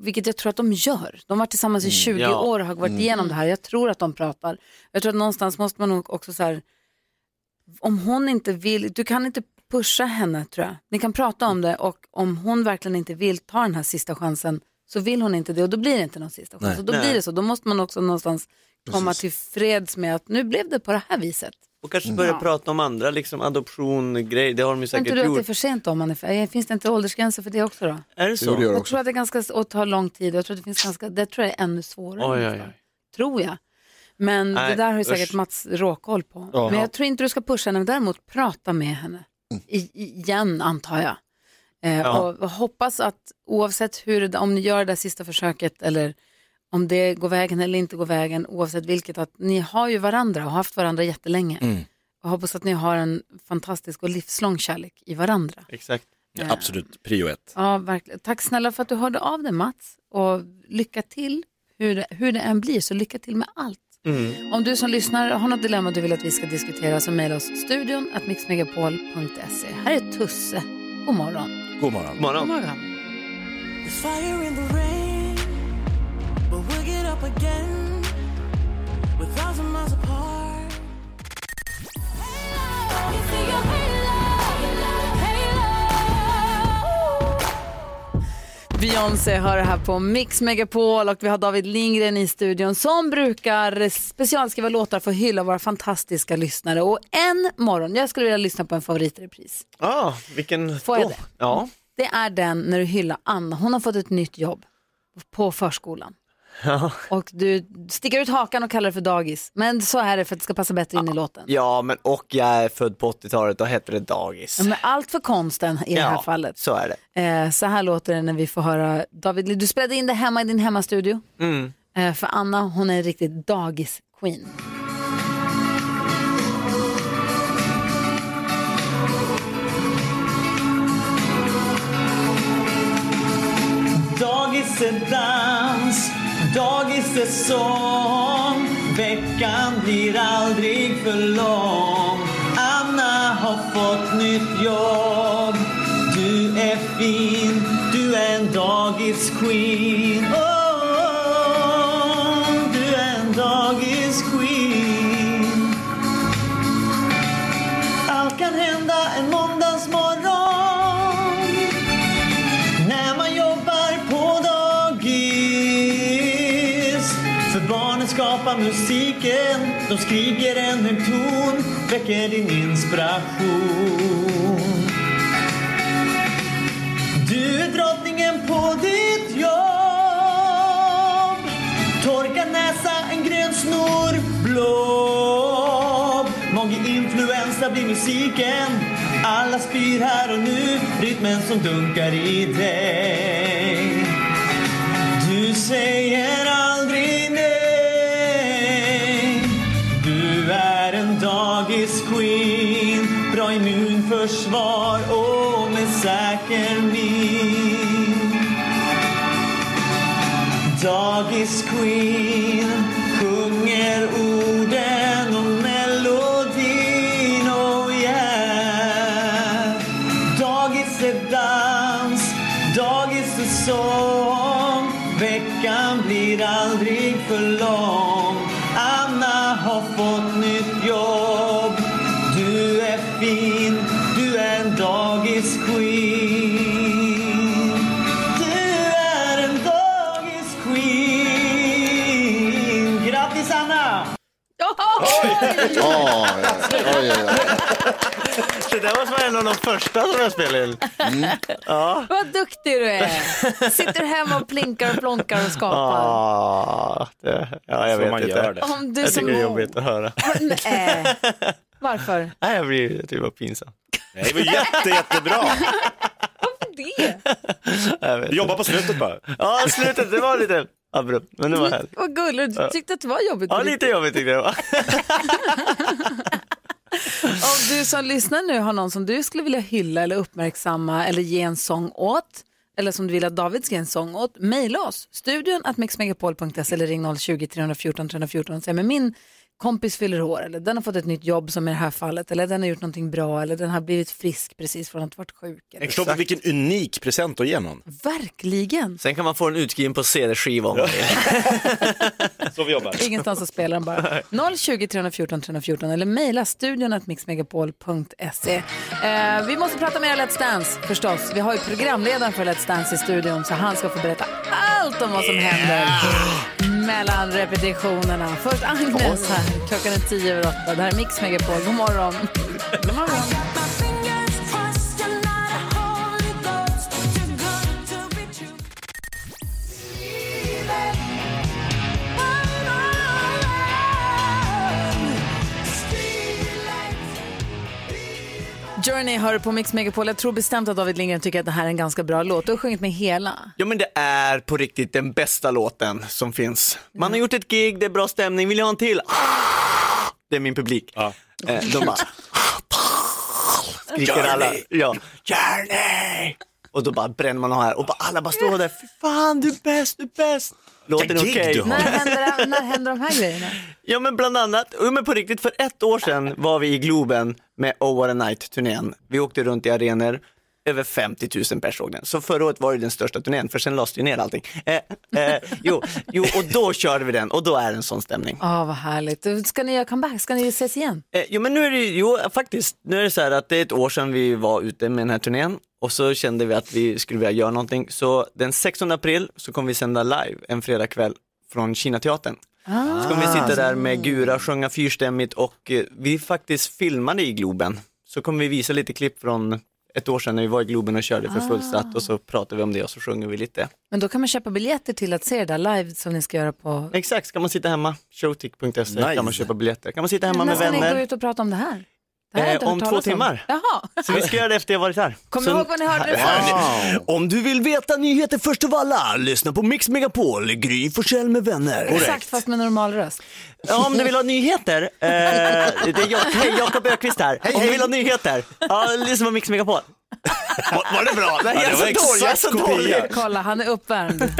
vilket jag tror att de gör. De har varit tillsammans i 20 ja. år och har varit Mm. igenom det här. Jag tror att de pratar. Jag tror att någonstans måste man nog också så här, om hon inte vill, du kan inte pusha henne tror jag. Ni kan prata om det och om hon verkligen inte vill ta den här sista chansen så vill hon inte det och då blir det inte någon sista chans. Nej. Och då Nej. blir det så. Då måste man också någonstans komma till freds med att nu blev det på det här viset. Och kanske börja Ja. prata om andra, liksom adoption, grejer, det har de ju Tror inte säkert du att det är gjort. för sent om man är för, Finns det inte åldersgränser för det också då? Är det så? Det det Jag tror att det är ganska och tar lång tid. Jag tror att det finns ganska, det tror jag är ännu svårare. Oj, oj, oj. Tror jag. Men Nej, det där har ju säkert usch. Mats råkoll på. Ja. Men jag tror inte du ska pusha henne, men däremot prata med henne. I, igen antar jag. Eh, Ja. och, hoppas att oavsett hur, om ni gör det där sista försöket eller om det går vägen eller inte går vägen, oavsett vilket, att ni har ju varandra och har haft varandra jättelänge. Mm. Och hoppas att ni har en fantastisk och livslång kärlek i varandra. Exakt. Ja, absolut, prio ett. Ja, verkligen. Tack snälla för att du hörde av dig Mats. Och lycka till hur det, hur det än blir, så lycka till med allt. Mm. Om du som lyssnar har något dilemma du vill att vi ska diskutera så mejla oss studion at mixmegapol.se. Här är Tusse. God morgon. God morgon. God morgon. God morgon. There's fire in the rain, but we'll get up again. We're thousand miles apart. Beyoncé hör det här på Mix Megapol och vi har David Lindgren i studion som brukar specialskriva låtar för att hylla våra fantastiska lyssnare. Och en morgon, jag skulle vilja lyssna på en favoritrepris. Ah, vilken Får jag då? det? Ja. Det är den när du hyllar Anna. Hon har fått ett nytt jobb på förskolan. Ja. Och du sticker ut hakan och kallar det för dagis. Men så är det för att det ska passa bättre in i låten. ja, men och jag är född på 80-talet, då hette det dagis. Men allt för konsten i det här Ja, fallet. så är det. Eh, så här låter det när vi får höra David, du spelade in det hemma i din hemmastudio. Mm. Eh, för Anna, hon är en riktig dagis-queen. Dagis är dans, Dagissäsong. Veckan blir aldrig för lång. Anna har fått nytt jobb. Du är fin, du är en dagisqueen. Oh, skapar musiken, de skriker en hög ton, väcker din inspiration. Du är drottningen på ditt jobb. Torka näsa, en grön snor, blob. Många-influensa blir musiken. Alla spyr här och nu, rytmen som dunkar i dig. Du säger försvar och med säker min. Dagis-queen ja, ja. ja, ja. [laughs] Det där var en av de första som jag spelade in. Ja. Vad duktig du är. Sitter hemma och plinkar och plonkar och skapar. Ah, det, ja, jag Så vet man inte. gör det. Om du Jag som... tycker det är jobbigt att höra. Nej. [laughs] Varför? Nej, jag blir typ bara pinsam. Nej, det var jätte, jättebra. [laughs] Det? Jag vet. Du jobbar på slutet bara. Ja, slutet, det var lite... abrupt. Men det var härligt. Vad gulligt, du tyckte att det var jobbigt? Ja, lite jobbigt tyckte jag det var. [laughs] Om du som lyssnar nu har någon som du skulle vilja hylla eller uppmärksamma eller ge en sång åt, eller som du vill att David ska ge en sång åt, mejla oss. Studion att mixmegapol.se eller ring 020-314 314 och säg men min kompis fyller år eller den har fått ett nytt jobb som i det här fallet eller den har gjort någonting bra eller den har blivit frisk precis från att ha varit sjuk. Eller. Jag förstår vilken unik present att ge någon. Verkligen. Sen kan man få den utskriven på CD-skiva om man vill. [laughs] Så vi jobbar. Ingenstans att spela den bara. 020 314 314 eller mejla studion att mixmegapol.se. Eh, vi måste prata mer Let's Dance förstås. Vi har ju programledaren för Let's Dance i studion så han ska få berätta allt om vad som händer mellan repetitionerna. Först Agnes här, klockan är tio över åtta. Det här är Mix Megapol. God morgon. [laughs] God morgon. Journey hör du på Mix Megapol. Jag tror bestämt att David Lindgren tycker att det här är en ganska bra låt. Du har sjungit med hela. Ja men det är på riktigt den bästa låten som finns. Man har gjort ett gig, det är bra stämning, vill jag ha en till? Det är min publik. Eh, De bara skriker alla. Ja. Journey! Och då bara bränner man av här och bara, alla bara står där, fy fan du är bäst, du är bäst. Låten är gig okej. har. När händer, när händer de här grejerna? Ja men bland annat, men på riktigt för ett år sedan var vi i Globen med Oh What A Night-turnén. Vi åkte runt i arenor, över 50 000 personer såg den. Så förra året var det den största turnén, för sen lades det ju ner allting. Eh, eh, jo, jo, och då körde vi den och då är det en sån stämning. Åh, vad härligt. Ska ni göra comeback? Ska ni ses igen? Eh, jo men nu är det ju- jo faktiskt, nu är det så här att det är ett år sedan vi var ute med den här turnén och så kände vi att vi skulle vilja göra någonting. Så den 16 april så kommer vi sända live en fredagkväll från Kinateatern. Så kommer vi sitta där med Gura, sjunga fyrstämmigt och eh, vi faktiskt filmade i Globen. Så kommer vi visa lite klipp från ett år sedan när vi var i Globen och körde för fullsatt och så pratar vi om det och så sjunger vi lite. Men då kan man köpa biljetter till att se det där live som ni ska göra på... Exakt, ska man sitta hemma, showtick.se Nice. kan man köpa biljetter. Kan man sitta hemma När med ska ni gå vänner. ut och prata om det här? Eh, om två timmar. Jaha. Så vi ska göra det efter jag varit här. Kom Så- ihåg vad ni hörde det först. Om du vill veta nyheter först av alla, lyssna på Mix Megapol, Gry Forssell med vänner. Exakt, fast med normal röst. Ja, om du vill ha nyheter, eh, [laughs] det är jag, hej Jakob Ökvist här. om du vill ha nyheter, ja, lyssna på Mix Megapol. Var, var det bra? [laughs] Nej, Ja, jag är det så var dålig, jag är så dålig. Kolla, han är uppvärmd.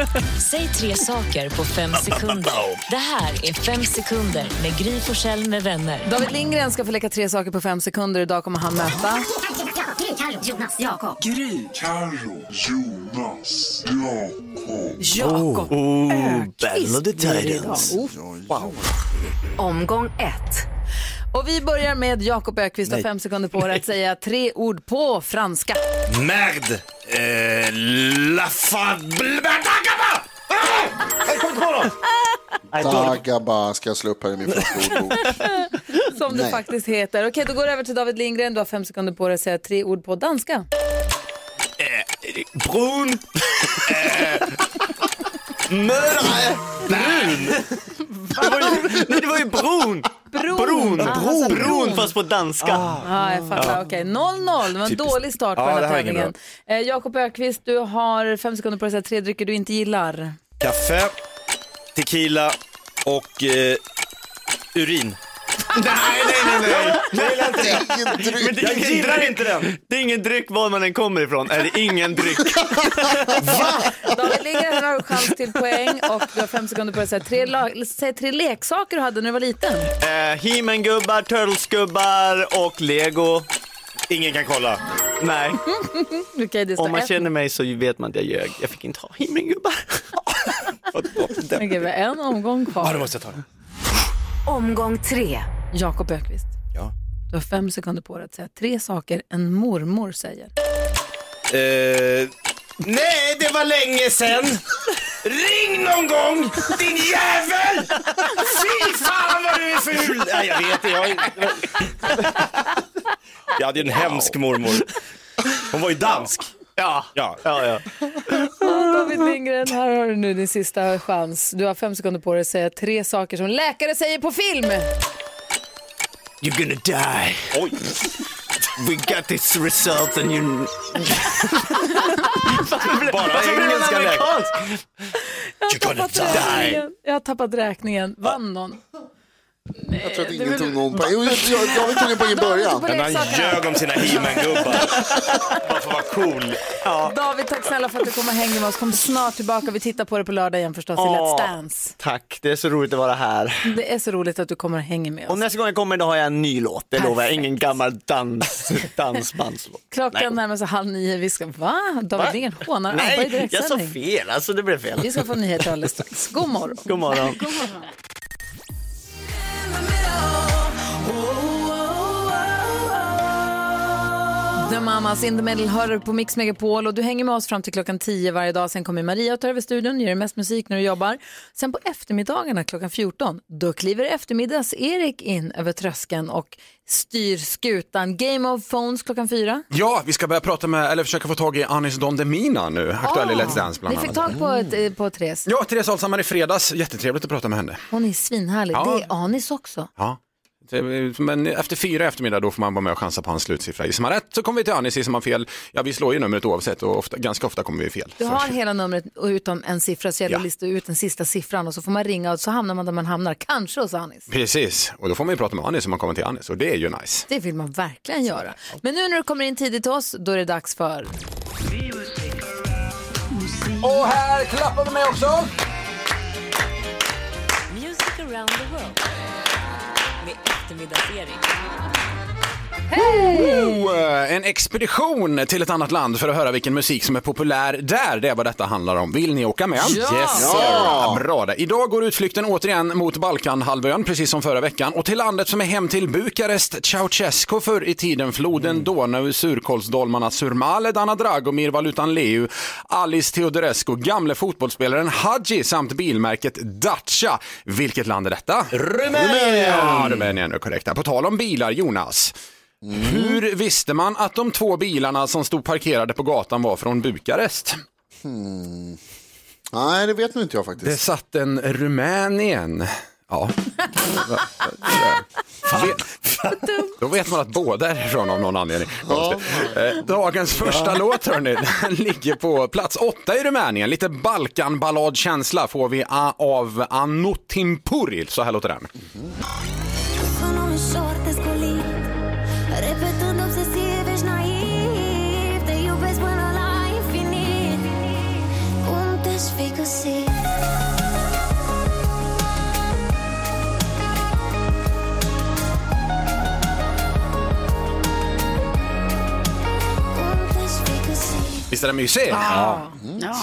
Säg tre saker på fem sekunder. Det här är Fem sekunder med Gry Forssell med vänner. David Lindgren ska få leka tre saker på fem sekunder. Idag kommer han möta... Gry, Carro, Jonas, Jakob. Jakob Oh, Öqvist Battle of the. Titans. Oh. Omgång ett. Och vi börjar med Jakob Ökvist och fem sekunder på dig att säga [laughs] tre ord på franska. Merde! Eh, la! Dagaba ska jag slå upp här i min franska ordbok. [laughs] Som det faktiskt heter. Okej, då går det över till David Lindgren. Du har fem sekunder på dig att säga tre ord på danska. Brun. Eh, Mördare. Brun. Det var ju, nej, det var ju bron. Bron. Bron. Ah, Bron, bron. fast på danska. Ja, jag fattar. Okej, 0-0. Det var en Typiskt. dålig start på Ja, den här tävlingen. Eh, Jakob Ökvist, du har fem sekunder på dig att säga tre drycker du inte gillar. Kaffe, tequila och eh, urin. Nej, nej, nej, nej. Jag gillar inte det. Ingen dryck. Men det är Jag gillar dryck. inte den. Det är ingen dryck var man än kommer ifrån. Är det ingen dryck? David Lindgren har chans till poäng och du har fem sekunder på dig att säga tre, la- säg tre leksaker du hade när du var liten. Eh, He-Man-gubbar, Turtles-gubbar och Lego. Ingen kan kolla. Nej, Okej, det står om man ett- känner mig så vet man att jag ljög. Jag fick inte ha He-Man-gubbar. Okej, vi har en omgång Ja, kvar. då måste jag ta det. Omgång tre. Jakob Ökvist. Ja. Du har fem sekunder på dig att säga tre saker en mormor säger. Eh, nej, det var länge sen. Ring någon gång, din jävel! Fy fan vad du är ful! Nej, jag vet det. Jag, jag hade ju en hemsk mormor. Hon var ju dansk. Ja, Ja. ja, ja. David Lindgren, här har du nu din sista chans. Du har fem sekunder på dig att säga tre saker som läkare säger på film. You're gonna die. Oj. We got this result and you... [laughs] Bara engelska läkare. Har tappat räkningen. Jag har tappat räkningen. Vann någon? Jag tror att ingen tog någon poäng. Jo, jag, jag, jag tog en poäng i [laughs] början. Men han ljög om sina He-Man-gubbar. Bara för att vara cool. David, tack snälla för att du kom och hängde med oss. Kom snart tillbaka. Vi tittar på det på lördag igen förstås i. Let's Dance. Tack, det är så roligt att vara här. Det är så roligt att du kommer och hänger med oss. Och nästa gång jag kommer då har jag en ny låt, det lovar jag. Ingen gammal dans, dansbandslåt. Klockan Nej. närmar sig halv nio. Vi ska... Va? David? Lindgren hånar Nej, jag sa fel, alltså det blev fel. Vi ska få nyheter alldeles strax. God morgon. God morgon. God morgon. The Mamas in the middle hör på Mix Megapol och du hänger med oss fram till klockan 10 varje dag. Sen kommer Maria och tar över studion, gör mest musik när du jobbar. Sen på eftermiddagarna klockan 14, då kliver eftermiddags-Erik in över tröskeln och styr skutan. Game of Phones klockan 4. Ja, vi ska börja prata med, eller försöka få tag i Anis Don Demina nu, aktuell i Let's Dance bland Ni fick annat. tag på, ett, eh, på Therese. Ja, Therese Alshammar i fredags, jättetrevligt att prata med henne. Hon är svinhärlig. Ja. Det är Anis också. Ja. Men efter fyra eftermiddag då får man vara med och chansa på hans slutsiffra. Gissar man rätt så kommer vi till Anis, gissar man fel, ja vi slår ju numret oavsett och ofta, ganska ofta kommer vi fel. Du har hela numret utom en siffra så gäller det Ja. att lista ut den sista siffran och så får man ringa och så hamnar man där man hamnar, kanske hos Anis. Precis, och då får man ju prata med Anis om man kommer till Anis och det är ju nice. Det vill man verkligen göra. Men nu när du kommer in tidigt till oss, då är det dags för... Och här klappar vi med också. Music around the world eftermiddagsering eftermiddags-Erik. Woo! En expedition till ett annat land för att höra vilken musik som är populär där. Det är vad detta handlar om. Vill ni åka med? Ja! Yes, sir. Ja! Bra det. Idag går utflykten återigen mot Balkanhalvön, precis som förra veckan. Och till landet som är hem till Bukarest, Ceausescu förr i tiden, floden Donau, surkolsdolmarna Surmale, Dana Dragomir, valutan Leu, Alice Teodorescu, gamle fotbollsspelaren Hadji samt bilmärket Dacia. Vilket land är detta? Rumänien! Ja, Rumänien är korrekt. På tal om bilar, Jonas. Hur visste man att de två bilarna som stod parkerade på gatan var från Bukarest? Hmm. Nej, det vet nog inte jag faktiskt. Det satt en Rumänien. Ja. Då vet man att båda är ifrån av någon anledning. Eh, Dagens första låt hörni, den ligger på plats åtta i Rumänien. Lite Balkanballadkänsla får vi av Anotim Puril. Så här låter den. Sună Visst är den mysig? Ja.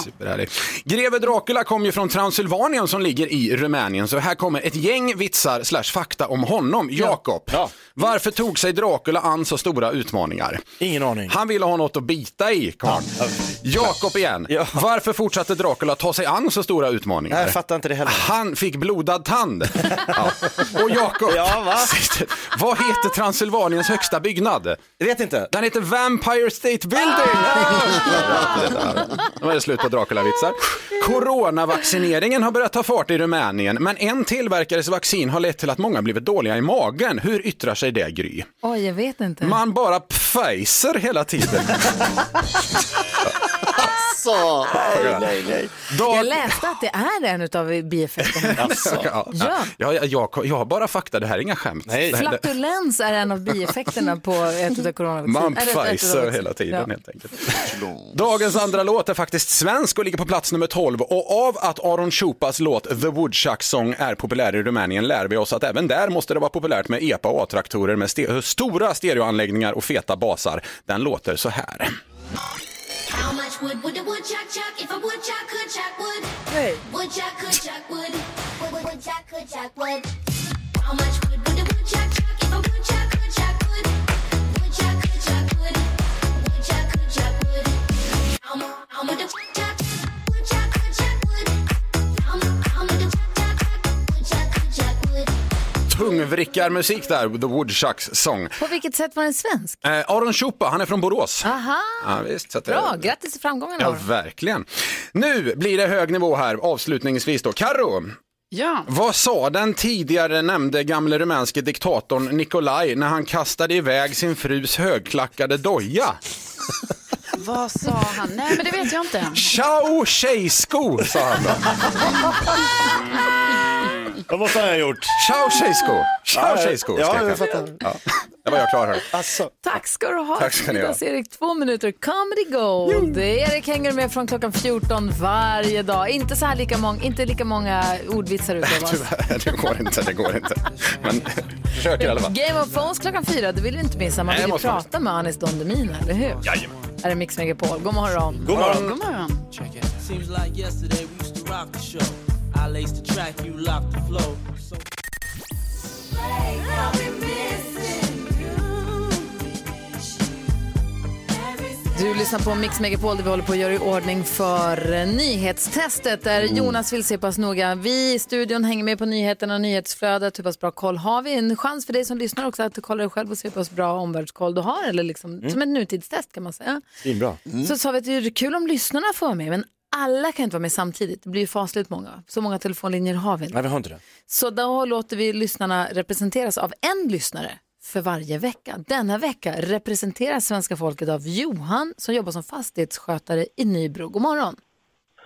Superhärlig. Greve Dracula kom ju från Transylvanien som ligger i Rumänien, så här kommer ett gäng vitsar slash fakta om honom. Jakob, varför tog sig Dracula an så stora utmaningar? Ingen aning. Han ville ha något att bita i, karln. Jakob igen, varför fortsatte Dracula ta sig an så stora utmaningar? Jag fattar inte det heller. Han fick blodad tand. [laughs] ja. Och Jakob, [laughs] vad heter Transylvaniens högsta byggnad? Jag vet inte. Den heter Vampire State Building. Nu är det slut på Dracula-vitsar. Coronavaccineringen har börjat ta fart i Rumänien, men en tillverkares vaccin har lett till att många blivit dåliga i magen. Hur yttrar sig det, Gry? Oj, jag vet inte. Man bara pfejser hela tiden. [laughs] Så. Nej, nej, nej. Jag läste att det är en av bieffekterna. [laughs] Ja, Ja. ja, jag, jag, jag har bara fakta, det här är inga skämt. Det- Flatulens är en av bieffekterna på ett av coronavaccin. Man vaccin. hela tiden Ja. helt enkelt. Dagens andra låt är faktiskt svensk och ligger på plats nummer 12 och av att Aron Chupas låt The Woodchuck Song är populär i Rumänien lär vi oss att även där måste det vara populärt med EPA och A-traktorer med ste- stora stereoanläggningar och feta basar. Den låter så här. How much wood would a woodchuck chuck if a woodchuck could chuck wood? Hey. Woodchuck could chuck wood. Wood- wood- Woodchuck could chuck wood. How much wood would a woodchuck chuck Tungvrickarmusik där, The Woodchucks Song. På vilket sätt var den svensk? Eh, Aron Chupa, han är från Borås. Aha, Ja, visst, så att det- bra. Grattis till framgången. Ja, Aron. verkligen. Nu blir det hög nivå här, avslutningsvis då. Karo, Ja. vad sa den tidigare nämnde gamle rumänske diktatorn Nikolaj när han kastade iväg sin frus högklackade doja? Vad sa han? Nej, men det vet jag inte. Ciao tjejsko, sa han då. [laughs] Vad måste han ha gjort? Ciao tjejsko. Ciao Ja, jag fattar. Ja. Det var jag klar här. Alltså. Tack ska du ha. Tack ska ni ha. Erik, två minuter comedy gold. Erik hänger med från klockan 14 varje dag. Inte så här lika, mång, inte lika många ordvitsar utlovas. [laughs] Tyvärr, det går inte. Det går inte. Men försöker i alla fall. Game of Phones klockan fyra, det vill du inte missa. Man Nej, vill ju prata med Anis Don Demina, eller hur? Jajamän. Här är Mix Megapol. God morgon. God morgon. God morgon. Seems like I laced the track, you locked the flow. So- Du lyssnar på Mix Megapol där vi håller på att göra i ordning för eh, nyhetstestet där Jonas vill se pass noga. Vi i studion hänger med på nyheterna och nyhetsflödet. Hur pass bra koll har vi? En chans för dig som lyssnar också att du kollar dig själv och ser hur pass bra omvärldskoll du har. Eller liksom, Som ett nutidstest kan man säga. Svinbra. Så sa vi att det är kul om lyssnarna får med, men alla kan inte vara med samtidigt. Det blir ju fasligt många. Så många telefonlinjer har vi inte. Nej, vi har inte det. Så då låter vi lyssnarna representeras av en lyssnare för varje vecka. Denna vecka representeras svenska folket av Johan som jobbar som fastighetsskötare i Nybro. God morgon!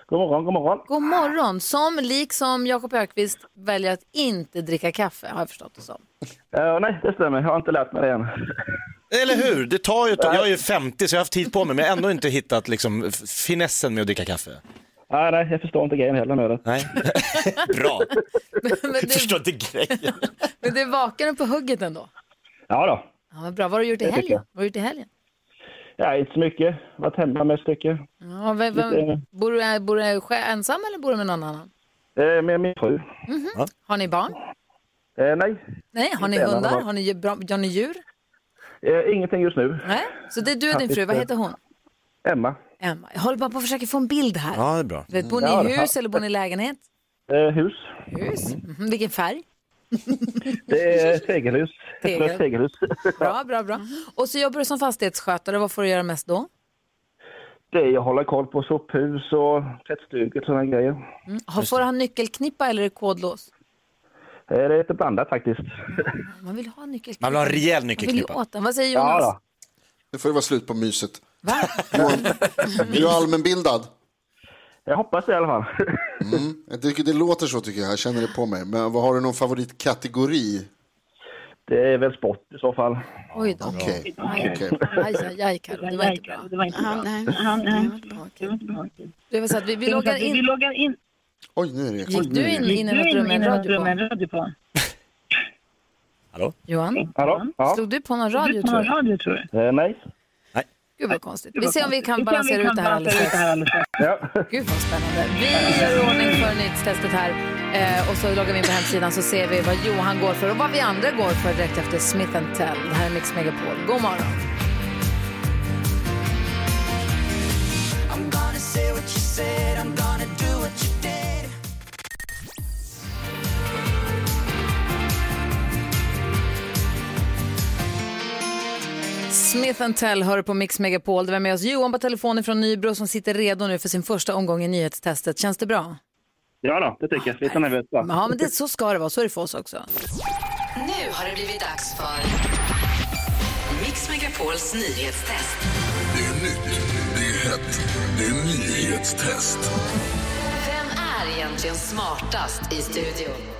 God morgon, god morgon. God morgon! Som liksom Jakob Ökvist väljer att inte dricka kaffe har jag förstått det som. Eh, nej, det stämmer. Jag har inte lärt mig det än. [laughs] Eller hur? Det tar ju ett tag. Jag är ju 50 så jag har haft tid på mig men jag har ändå inte hittat liksom, finessen med att dricka kaffe. Nej, nej, jag förstår inte grejen heller det. Nej. [laughs] Bra. Men Jag du, förstår inte grejen. [laughs] men du är vaken på hugget ändå. Ja då. Ja, vad bra. Vad har du gjort i tycker helgen? Vad har du gjort i helgen? Ja, inte så mycket. Varit hemma med ett stycke. Ja, vem, vem, Lite- bor, du, bor du ensam eller bor du med någon annan? Eh, med min fru. Mhm. Har ni barn? Eh, nej. Nej, har ni Inte hundar? Har ni, har ni djur? Eh, ingenting just nu. Nej. Så det är du och din fru, vad heter hon? Emma. Emma. Jag håller bara på att försöka få en bild här. Ja, det är bra. Vet, bor ni i hus eller bor ni i lägenhet? Eh, hus. Hus. Mhm. Vilken färg? Det är tegelhus. [laughs] Tegel. Ett tegelhus. [laughs] Bra, bra, bra. Och så jobbar du som fastighetsskötare. Vad får du göra mest då? Det är att hålla koll på sophus och tvättstugor och sådana grejer. Mm. Har- Får han nyckelknippa eller är det kodlås? Eh, det är lite blandat faktiskt. Man vill ha nyckelknippa. Man vill ha en rejäl Man vill nyckelknippa. åt den. Vad säger Jonas? Nu får det vara slut på myset. Va? Johan, är du allmänbildad? Jag hoppas det i alla fall. Mm. Jag tycker det låter så tycker jag, jag känner det på mig. Men vad har du någon favoritkategori? Det är väl sport i så fall. Oj då. Okej. Okej. aj, aj, aj Karo. Det var inte bra. Det var inte bra. nej. Det var inte bra. Det var så att vi, vi loggar in. Oj, nu är det Gick du in, in i något rum med en radio på? radio på? Hallå? Johan? Hallå? Ja. Slog du på någon radio tror du? radio tror du? Eh, nej. Gud vad konstigt. Vi ser om vi kan balansera ut det här alldeles strax. Ja. Gud vad spännande. Vi gör i ordning för nyhetstestet här eh, och så loggar vi in på hemsidan så ser vi vad Johan går för och vad vi andra går för direkt efter Smith Tell. Det här är Mix Megapol. God morgon. Smith Tell hör på Mix Megapol. Det var med oss Johan på telefonen från Nybro som sitter redo nu för sin första omgång i nyhetstestet. Känns det bra? Ja då, det tycker jag. Lite nervöst va? Ja, men det, så ska det vara. Så är det för oss också. Nu har det blivit dags för Mix Megapols nyhetstest. Det är nytt, det är hett, det är nyhetstest. Vem är egentligen smartast i studion?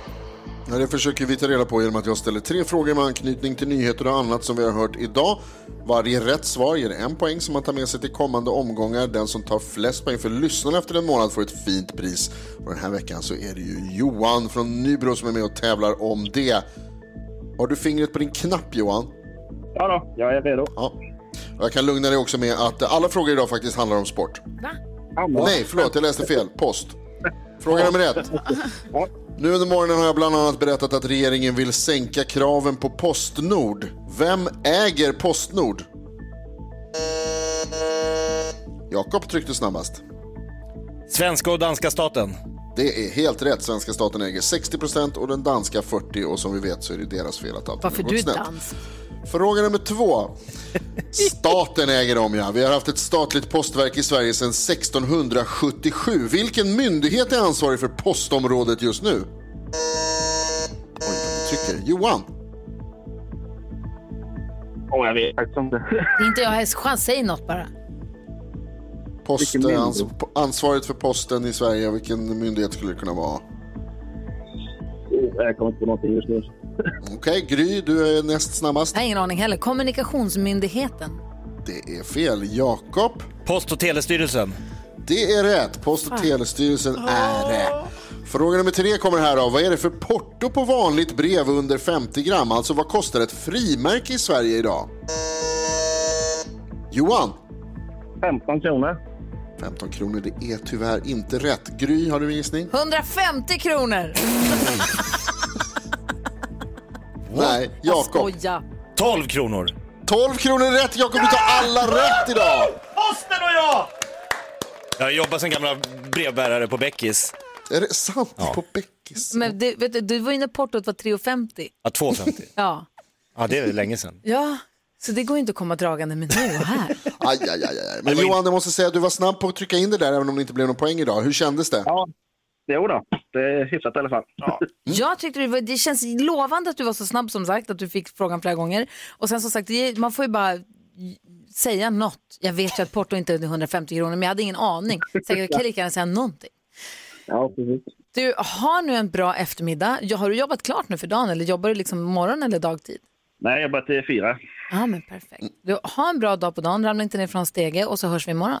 Ja, det försöker vi ta reda på genom att jag ställer tre frågor med anknytning till nyheter och annat som vi har hört idag. Varje rätt svar ger en poäng som man tar med sig till kommande omgångar. Den som tar flest poäng för lyssnarna efter en månad får ett fint pris. Och den här veckan så är det ju Johan från Nybro som är med och tävlar om det. Har du fingret på din knapp Johan? Ja då, jag är redo. Ja. Jag kan lugna dig också med att alla frågor idag faktiskt handlar om sport. Va? Nej, förlåt, jag läste fel. Post. Fråga nummer ett. Nu under morgonen har jag bland annat berättat att regeringen vill sänka kraven på Postnord. Vem äger Postnord? Jakob tryckte snabbast. Svenska och danska staten. Det är helt rätt. Svenska staten äger 60% och den danska 40% och som vi vet så är det deras fel att allt Varför har du gått snett. dans? Fråga nummer två. Staten äger dem ja. Vi har haft ett statligt postverk i Sverige sedan 1677. Vilken myndighet är ansvarig för postområdet just nu? Oj, vad du trycker. Johan. Åh, jag vet faktiskt inte. Inte jag. Chans, säg något bara. Post, Vilken myndighet? ans, på- ansvaret för posten i Sverige, vilken myndighet skulle det kunna vara? Jag kommer inte på någonting just nu. Okej, Gry, du är näst snabbast. Jag har ingen aning heller. Kommunikationsmyndigheten. Det är fel. Jakob? Post och telestyrelsen. Det är rätt. Post och Fan. telestyrelsen är det. Fråga nummer tre kommer här då. Vad är det för porto på vanligt brev under 50 gram? Alltså vad kostar ett frimärke i Sverige idag? Johan? 15 kronor. 15 kronor, det är tyvärr inte rätt. Gry, har du en gissning? 150 kronor! [laughs] Nej, Jakob. Skoja. 12 kronor. 12 kronor är rätt. Jakob, du tar alla rätt idag. Posten och jag! Jag jobbar som gamla brevbärare på Beckis. Är det sant? Ja. På Beckis? Men du, vet du, du var inne portot var 3,50. Ja, 2,50. Ja. Ja, det är länge sedan. ja, så det går inte att komma dragande med nu och här. Aj, aj, aj, aj. Men Johan, jag måste säga att du var snabb på att trycka in det där även om det inte blev någon poäng idag. Hur kändes det? Ja, jo då. Det är hyfsat i alla fall. Jag tyckte det, var, det känns lovande att du var så snabb som sagt, att du fick frågan flera gånger. Och sen som sagt, det- man får ju bara säga något. Jag vet ju att porto inte är 150 kronor, men jag hade ingen aning. Så jag kan lika gärna säga någonting. Ja, precis. Du har nu en bra eftermiddag. Ja, Har du jobbat klart nu för dagen eller jobbar du liksom morgon eller dagtid? Nej, jag börjar till fyra. Ja, men perfekt. Du har en bra dag på dagen, ramla inte ner från stege och så hörs vi imorgon.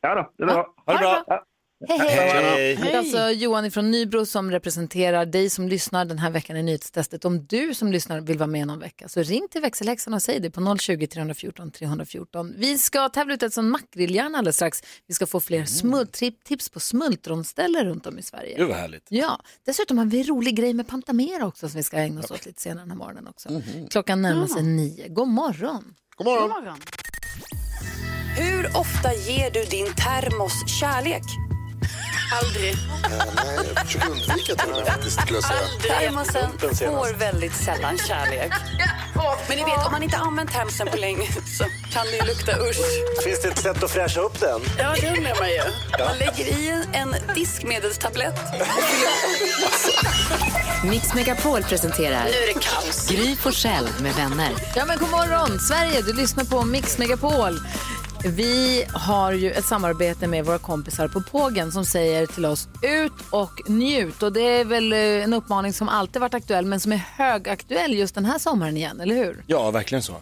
Ja då, det är bra. Ha det bra. Hej, hej. Det alltså Johan från Nybro som representerar dig som lyssnar den här veckan i nyhetstestet. Om du som lyssnar vill vara med någon vecka så ring till växelhäxan och säg det på 020 314 314. Vi ska tävla ut ett sånt makrilljärn alldeles strax. Vi ska få fler trip, tips på smultronställen runt om i Sverige. Gud vad härligt. Ja, dessutom har vi en rolig grej med Pantamera också som vi ska ägna oss åt lite senare den här morgonen också. Klockan närmar sig nio. God morgon! God morgon! Hur ofta ger du din termos kärlek? Aldrig. nej, jag försöker undvika till och med faktiskt, skulle jag säga. Termosen får väldigt sällan kärlek. Men ni vet, om man inte använt termosen på länge [laughs] så kan det ju lukta usch. Finns det ett sätt att fräscha upp den? Ja, det undrar man ju. Man lägger i en diskmedelstablett [laughs] Mix Megapol presenterar Nu är det kaos. Gry Forssell med vänner. Ja men god morgon Sverige, du lyssnar på Mix Megapol. Vi har ju ett samarbete med våra kompisar på Pågen som säger till oss ut och njut. Och det är väl eh, en uppmaning som alltid varit aktuell men som är högaktuell just den här sommaren igen, eller hur? Ja, verkligen så.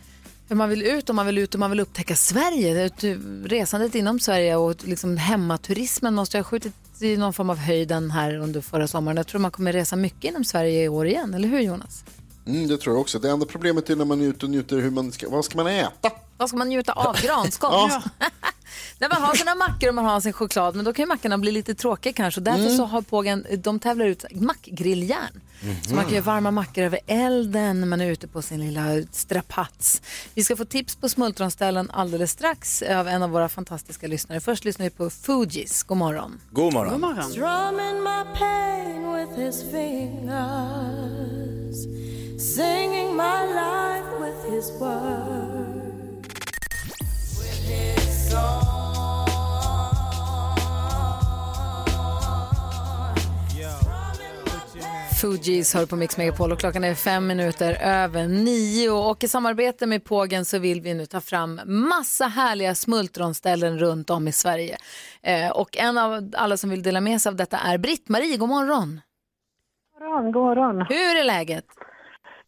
För man vill ut och man vill ut och man vill upptäcka Sverige. Ett- Resandet inom Sverige och liksom hemmaturismen måste ha skjutit i någon form av höjden här under förra sommaren. Jag tror man kommer resa mycket inom Sverige i år igen, eller hur Jonas? Mm, det tror jag också. Det enda problemet är när man är ute och njuter hur man ska, vad ska man äta? Vad ska man njuta av? Granskott? Ja. [laughs] När man har sina mackor och man har sin choklad, men då kan ju mackorna bli lite tråkiga kanske. Och därför Mm. så har Pågen, de tävlar ut mackgrilljärn. Så man kan göra varma mackor över elden när man är ute på sin lilla strapats. Vi ska få tips på smultronställen alldeles strax av en av våra fantastiska lyssnare. Först lyssnar vi på Fugees. God morgon. God morgon. Strumming my pain with his fingers, singing my life with his words. Fugees hör på Mix Megapol och klockan är fem minuter över nio. Och i samarbete med Pågen så vill vi nu ta fram massa härliga smultronställen runt om i Sverige. Eh, och en av alla som vill dela med sig av detta är Britt-Marie. God morgon! God morgon, god morgon. Hur är läget?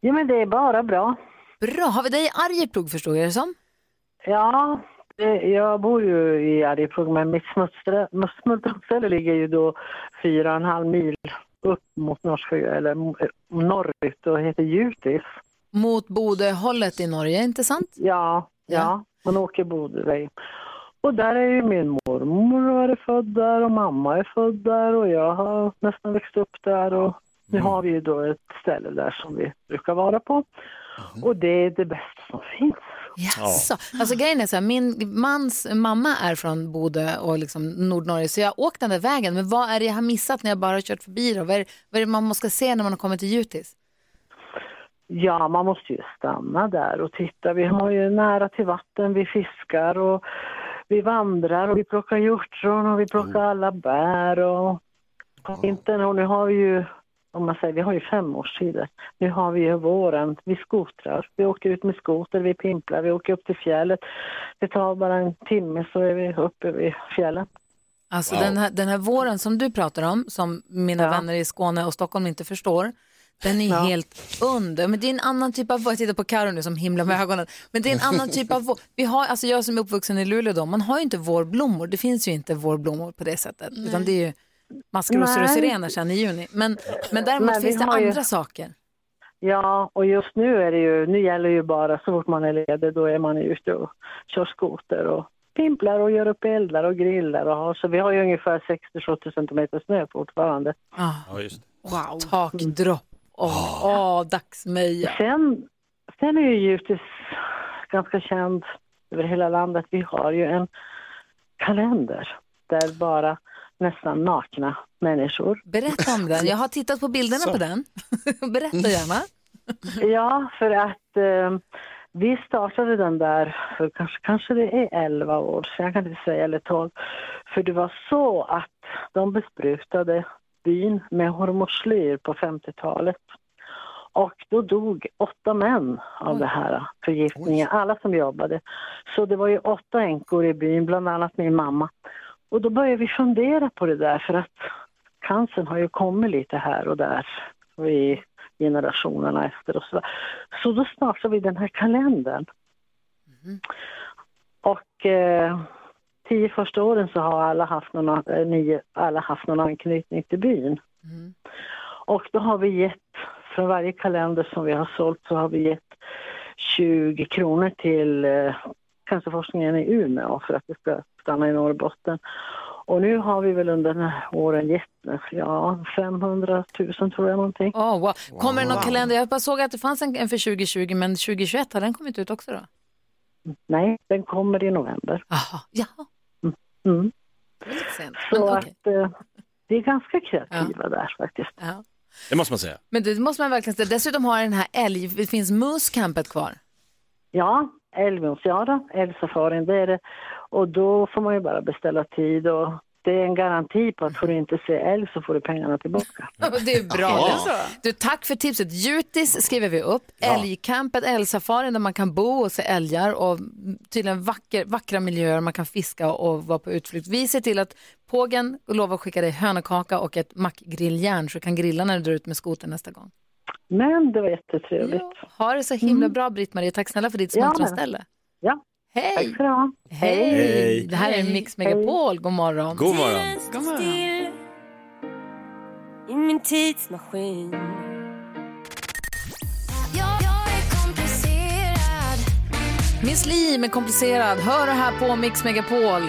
Jo, men det är bara bra. Bra. Har vi dig i Arjeplog förstår jag det som? Ja, jag bor ju i Arjeplog, men mitt smultronställe ligger ju då fyra och en halv mil upp mot Norrsjö, eller norrut och heter Jutis. Mot Bodöhållet i Norge, inte sant? Ja, ja, man åker Bodöväg. Och där är ju min mormor är född där och mamma är född där och jag har nästan växt upp där och nu har vi ju då ett ställe där som vi brukar vara på. Och det är det bästa som finns. Jaså. Alltså grejen är så här, min mans mamma är från Bodö och liksom Nordnorge så jag har åkt den där vägen. Men vad är det jag har missat när jag bara har kört förbi då? Vad är, det- vad är det man måste se när man har kommit till Jutis? Ja, man måste ju stanna där och titta. Vi har ju nära till vatten, vi fiskar och vi vandrar och vi plockar hjortron och vi plockar alla bär och på vintern och nu har vi ju om man säger, vi har ju fem årstider. Nu har vi ju våren, vi skotrar, vi åker ut med skoter, vi pimplar, vi åker upp till fjället. Det tar bara en timme så är vi uppe vid fjällen. Alltså Wow. den, här, den här våren som du pratar om, som mina vänner i Skåne och Stockholm inte förstår, den är helt under. Men det är en annan typ av vår. Jag tittar på Karo nu som himlar med ögonen. Men det är en annan typ av vår. Vi har, alltså jag som är uppvuxen i Luleå då, man har ju inte vårblommor. Det finns ju inte vårblommor på det sättet. Utan det är ju maskrosor och sirener sen i juni. Men, men däremot Men finns det har ju- andra saker. Ja, och just nu är det ju, nu gäller ju bara så fort man är ledig, då är man ute och kör skoter och pimplar och gör upp eldar och grillar och har, så vi har ju ungefär 60-70 centimeter snö fortfarande. Ja, just det. Wow. Takdropp. Åh, åh, dagsmeja. Sen, sen är ju givetvis ganska känd över hela landet, vi har ju en kalender där bara nästan nakna människor. Berätta om den. Jag har tittat på bilderna Så. på den. [laughs] Berätta gärna. Ja, för att eh, vi startade den där för kanske, kanske det är 11 år sedan, jag kan inte säga, eller 12. För det var så att de besprutade byn med hormoslyr på 50-talet. Och då dog åtta män av det här förgiftningen, alla som jobbade. Så det var ju åtta änkor i byn, bland annat min mamma. Och då började vi fundera på det där för att cancern har ju kommit lite här och där i generationerna efter och så. Så då startade vi den här kalendern. Och eh, tio första åren så har alla haft någon, eh, nio, alla haft någon anknytning till byn. Och då har vi gett, från varje kalender som vi har sålt så har vi gett 20 kronor till eh, cancerforskningen i Umeå för att det ska stanna i Norrbotten. Och nu har vi väl under den här åren gett ja, 500 000 tror jag någonting. Oh, wow. Kommer det någon kalender? Jag bara såg att det fanns en, för 2020, men 2021 har den kommit ut också då? Nej, den kommer i november. Aha, ja. Mm. Sent. Så Men, att eh, vi är ganska kreativa där faktiskt. Ja. Det måste man säga. Men det måste man verkligen säga. Dessutom har den här älg, det finns Moose-campet kvar. Ja, älgmos, ja då, älgsafarin det är det. Och då får man ju bara beställa tid och det är en garanti på att får du inte se älg så får du pengarna tillbaka. [laughs] Det är bra. Ja. Du, tack för tipset. Jutis skriver vi upp. Älgcampet, älgsafarin där man kan bo och se älgar och tydligen vacker, vackra miljöer man kan fiska och vara på utflykt. Vi ser till att Pågen lovar att skicka dig hönökaka och ett mackgrilljärn så du kan grilla när du drar ut med skoten nästa gång. Men det var jättetrevligt. Ha det så himla bra Britt-Marie. Tack snälla för ditt Ja. smartställe. Ja. Hej! Tack du ha. Hej! Hej. Det här är Mix Megapol. God morgon. God morgon. God morgon. I min tidsmaskin Miss Li med komplicerad. Hör det här på Mix Megapol.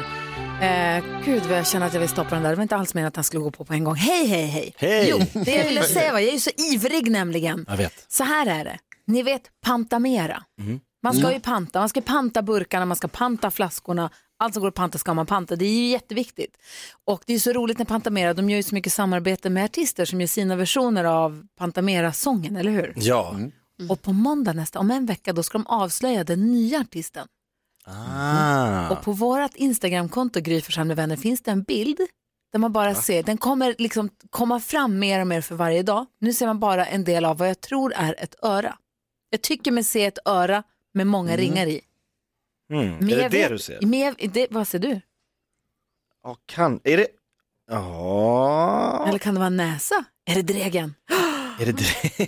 Eh, gud vad jag känner att jag vill stoppa den där. Det var inte alls meningen att han skulle gå på på en gång. Hej, hej, hej. Hej. Jo, det jag ville säga var, jag är ju så ivrig nämligen. Jag vet. Så här är det. Ni vet pantamera. Mm. Man ska ju panta. Man ska panta burkarna, man ska panta flaskorna. Allt som går att panta ska man panta. Det är ju jätteviktigt. Och det är så roligt när Pantamera, de gör ju så mycket samarbete med artister som gör sina versioner av Pantamera-sången, eller hur? Ja. Och på måndag nästa, om en vecka, då ska de avslöja den nya artisten. Ah. Och på vårt Instagramkonto, Gry Forssell med vänner, finns det en bild där man bara ser, den kommer liksom komma fram mer och mer för varje dag. Nu ser man bara en del av vad jag tror är ett öra. Jag tycker mig se ett öra med många Mm. ringar i. Mm. Men Är det det vet- du ser? Men det, vad ser du? Ja, kan, är det... Ja. Eller kan det vara näsa? Är det dregen? Är det det?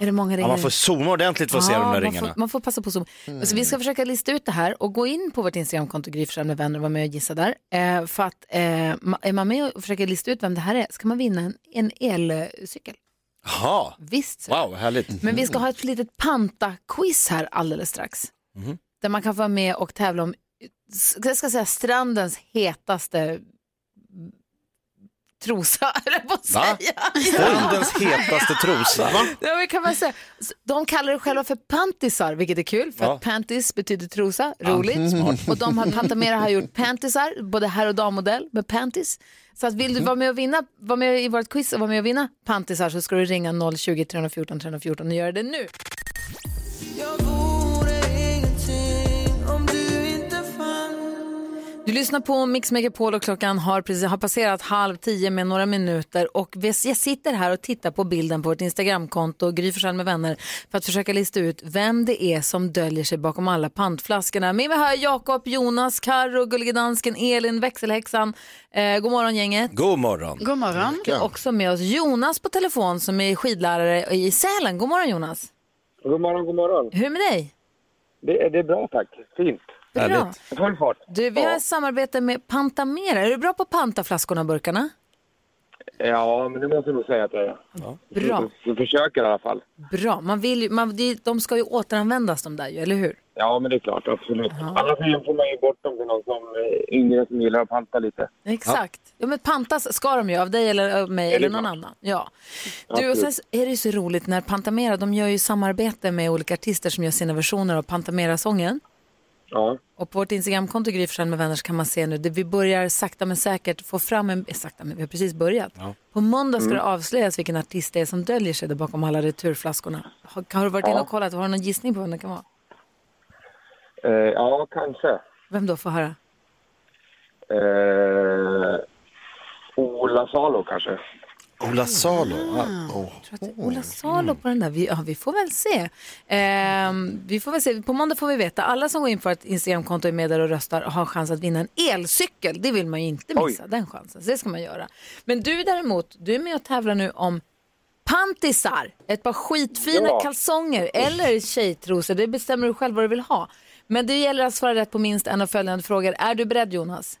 Är det många ringar? Ja, man får zooma ordentligt för att se de där man ringarna. Får, man får passa på så. Alltså, vi ska försöka lista ut det här och gå in på vårt Instagramkonto Gry Forssell med vänner och vara med och gissa där. Eh, för att eh, är man med och försöker lista ut vem det här är ska man vinna en, en elcykel. Jaha. Visst. Wow, härligt. Men vi ska ha ett litet panta-quiz här alldeles strax. Mhm. Där man kan få vara med och tävla om, jag ska säga strandens hetaste trosa, [laughs] jag på att Va? säga. Strandens hetaste trosa. Va? Ja, men kan man säga. De kallar det själva för pantisar, vilket är kul för Ja. att pantis betyder trosa, roligt. smart. Och de har, Pantamera har gjort pantisar, både herr och dammodell med pantis. Så att vill du vara med och vinna, vara med i vårt quiz och vara med och vinna pantisar så ska du ringa 020-314 314 och göra det nu. Du lyssnar på Mix Megapol och klockan har, precis, har passerat halv tio med några minuter och jag sitter här och tittar på bilden på vårt Instagramkonto, Gry Forssell med vänner, för att försöka lista ut vem det är som döljer sig bakom alla pantflaskorna. Med mig har jag Jakob, Jonas, Karo, Gullige Dansken, Elin, växelhäxan. Eh, god morgon gänget. God morgon. God morgon. Vi har också med oss Jonas på telefon som är skidlärare i Sälen. God morgon Jonas. God morgon, god morgon. Hur är det med dig? Det, är- det är bra tack. Fint. Det är bra. Full fart. Du, vi har ett samarbete med Pantamera. Är du bra på att panta flaskorna och burkarna? Ja, men det måste jag nog säga att jag är. Bra. Jag försöker i alla fall. Bra. Man vill ju, man, de- de ska ju återanvändas de där ju, eller hur? Ja, men det är klart. Absolut. Annars får man ju bort dem till någon som eh, yngre som gillar att panta lite. Exakt. Ja. men pantas ska de ju av dig eller av mig eller någon klart. annan. Ja. Du, och sen så är det ju så roligt när Pantamera, de gör ju samarbete med olika artister som gör sina versioner av Pantamera-sången. Ja. Och på vårt Instagramkonto Gry Forssell med vänner så kan man se nu, det vi börjar sakta men säkert få fram en, eh, sakta men vi har precis börjat. På måndag ska Mm. det avslöjas vilken artist det är som döljer sig där bakom alla returflaskorna. Har, har du varit inne Ja. och kollat? Har du någon gissning på vem det kan vara? Eh, ja, kanske. Vem då? Får höra. Eh, Ola Salo kanske. Ola Salo? Ah. Ola Salo på den där. Vi, ja, vi får väl se. Ehm, vi får väl se. På måndag får vi veta. Alla som går in på ett Instagramkonto och är med där och röstar har chans att vinna en elcykel. Det vill man ju inte missa, den chansen. Så det ska man göra. Men du däremot, du är med och tävlar nu om pantisar. Ett par skitfina Ja. kalsonger eller tjejtrosor. Det bestämmer du själv vad du vill ha. Men det gäller att svara rätt på minst en av följande frågor. Är du beredd Jonas?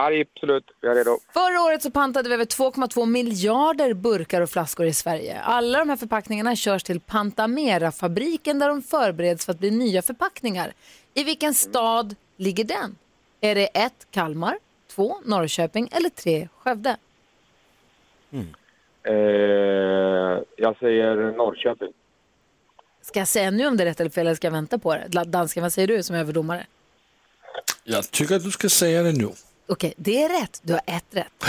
Ja, absolut. Jag är redo. Förra året så pantade vi över 2,2 miljarder burkar och flaskor i Sverige. Alla de här förpackningarna körs till Pantamera-fabriken där de förbereds för att bli nya förpackningar. I vilken stad ligger den? Är det 1. Kalmar, 2. Norrköping eller 3. Skövde? Eh, jag säger Norrköping. Ska jag säga nu om det är rätt eller fel eller ska jag vänta på det? Dansken, vad säger du som överdomare? Jag tycker att du ska säga det nu. Okej, det är rätt. Du har ett rätt.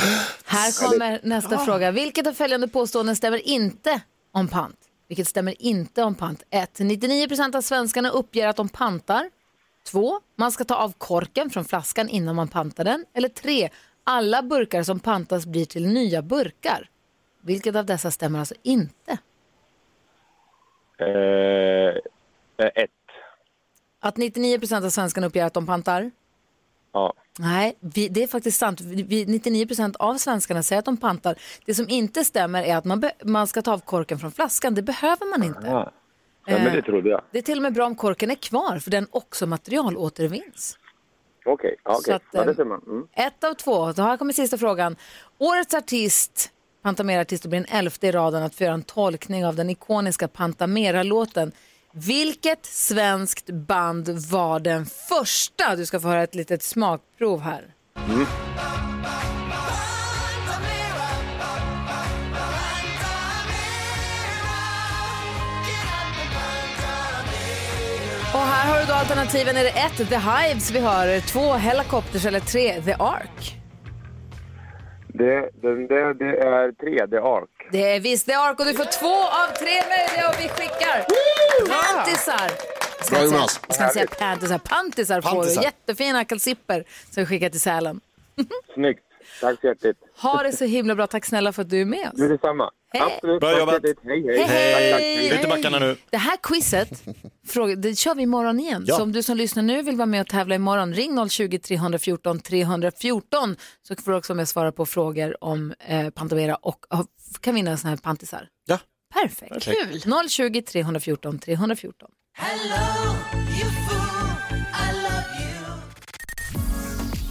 Här [gasps] kommer nästa fråga. Vilket av följande påståenden stämmer inte om pant? Vilket stämmer inte om pant? 1. 99% av svenskarna uppger att de pantar. 2. Man ska ta av korken från flaskan innan man pantar den. Eller 3. Alla burkar som pantas blir till nya burkar. Vilket av dessa stämmer alltså inte? Eh, ett. Att 99% av svenskarna uppger att de pantar? Ja. Nej, vi, det är faktiskt sant. Vi, vi- 99% av svenskarna säger att de pantar. Det som inte stämmer är att man, be, man ska ta av korken från flaskan. Det behöver man inte. Ja, ja men det Eh, trodde jag. Det är till och med bra om korken är kvar för den också materialåtervinns. Okej, okej. att, Ja, det eh, ser man. Mm. Ett av två. Så här kommer sista frågan. Årets artist, Pantamera-artist, blir den elfte i raden att få göra en tolkning av den ikoniska Pantamera-låten. Vilket svenskt band var den första? Du ska få höra ett litet smakprov här. Mm. Och här har du då alternativen. Är det ett, The Hives vi hör, två, Helicopters eller tre, The Ark? Det, den där, det är tredje ark. Det är visst The Ark och du får två av tre möjliga och vi skickar pantisar. Ska Bra, jag säga- Jonas. Ska jag säga pantisar? Pantisar får du. Pantisar. Jättefina kalsipper som vi skickar till Sälen. [laughs] Snyggt. Tack så hjärtligt. Ha det så himla bra. Tack snälla för att du är med oss. Du detsamma. Absolut. Bra jobbat. Hej, hej. Ut i backarna nu. Det här quizet, fråga, det kör vi imorgon igen. Ja. Så om du som lyssnar nu vill vara med och tävla imorgon, ring 020-314 314 så får du också vara med och svara på frågor om eh, Pantamera och och kan vinna såna här pantisar. Ja. Perfekt. Perfekt. Kul. 020 314 314.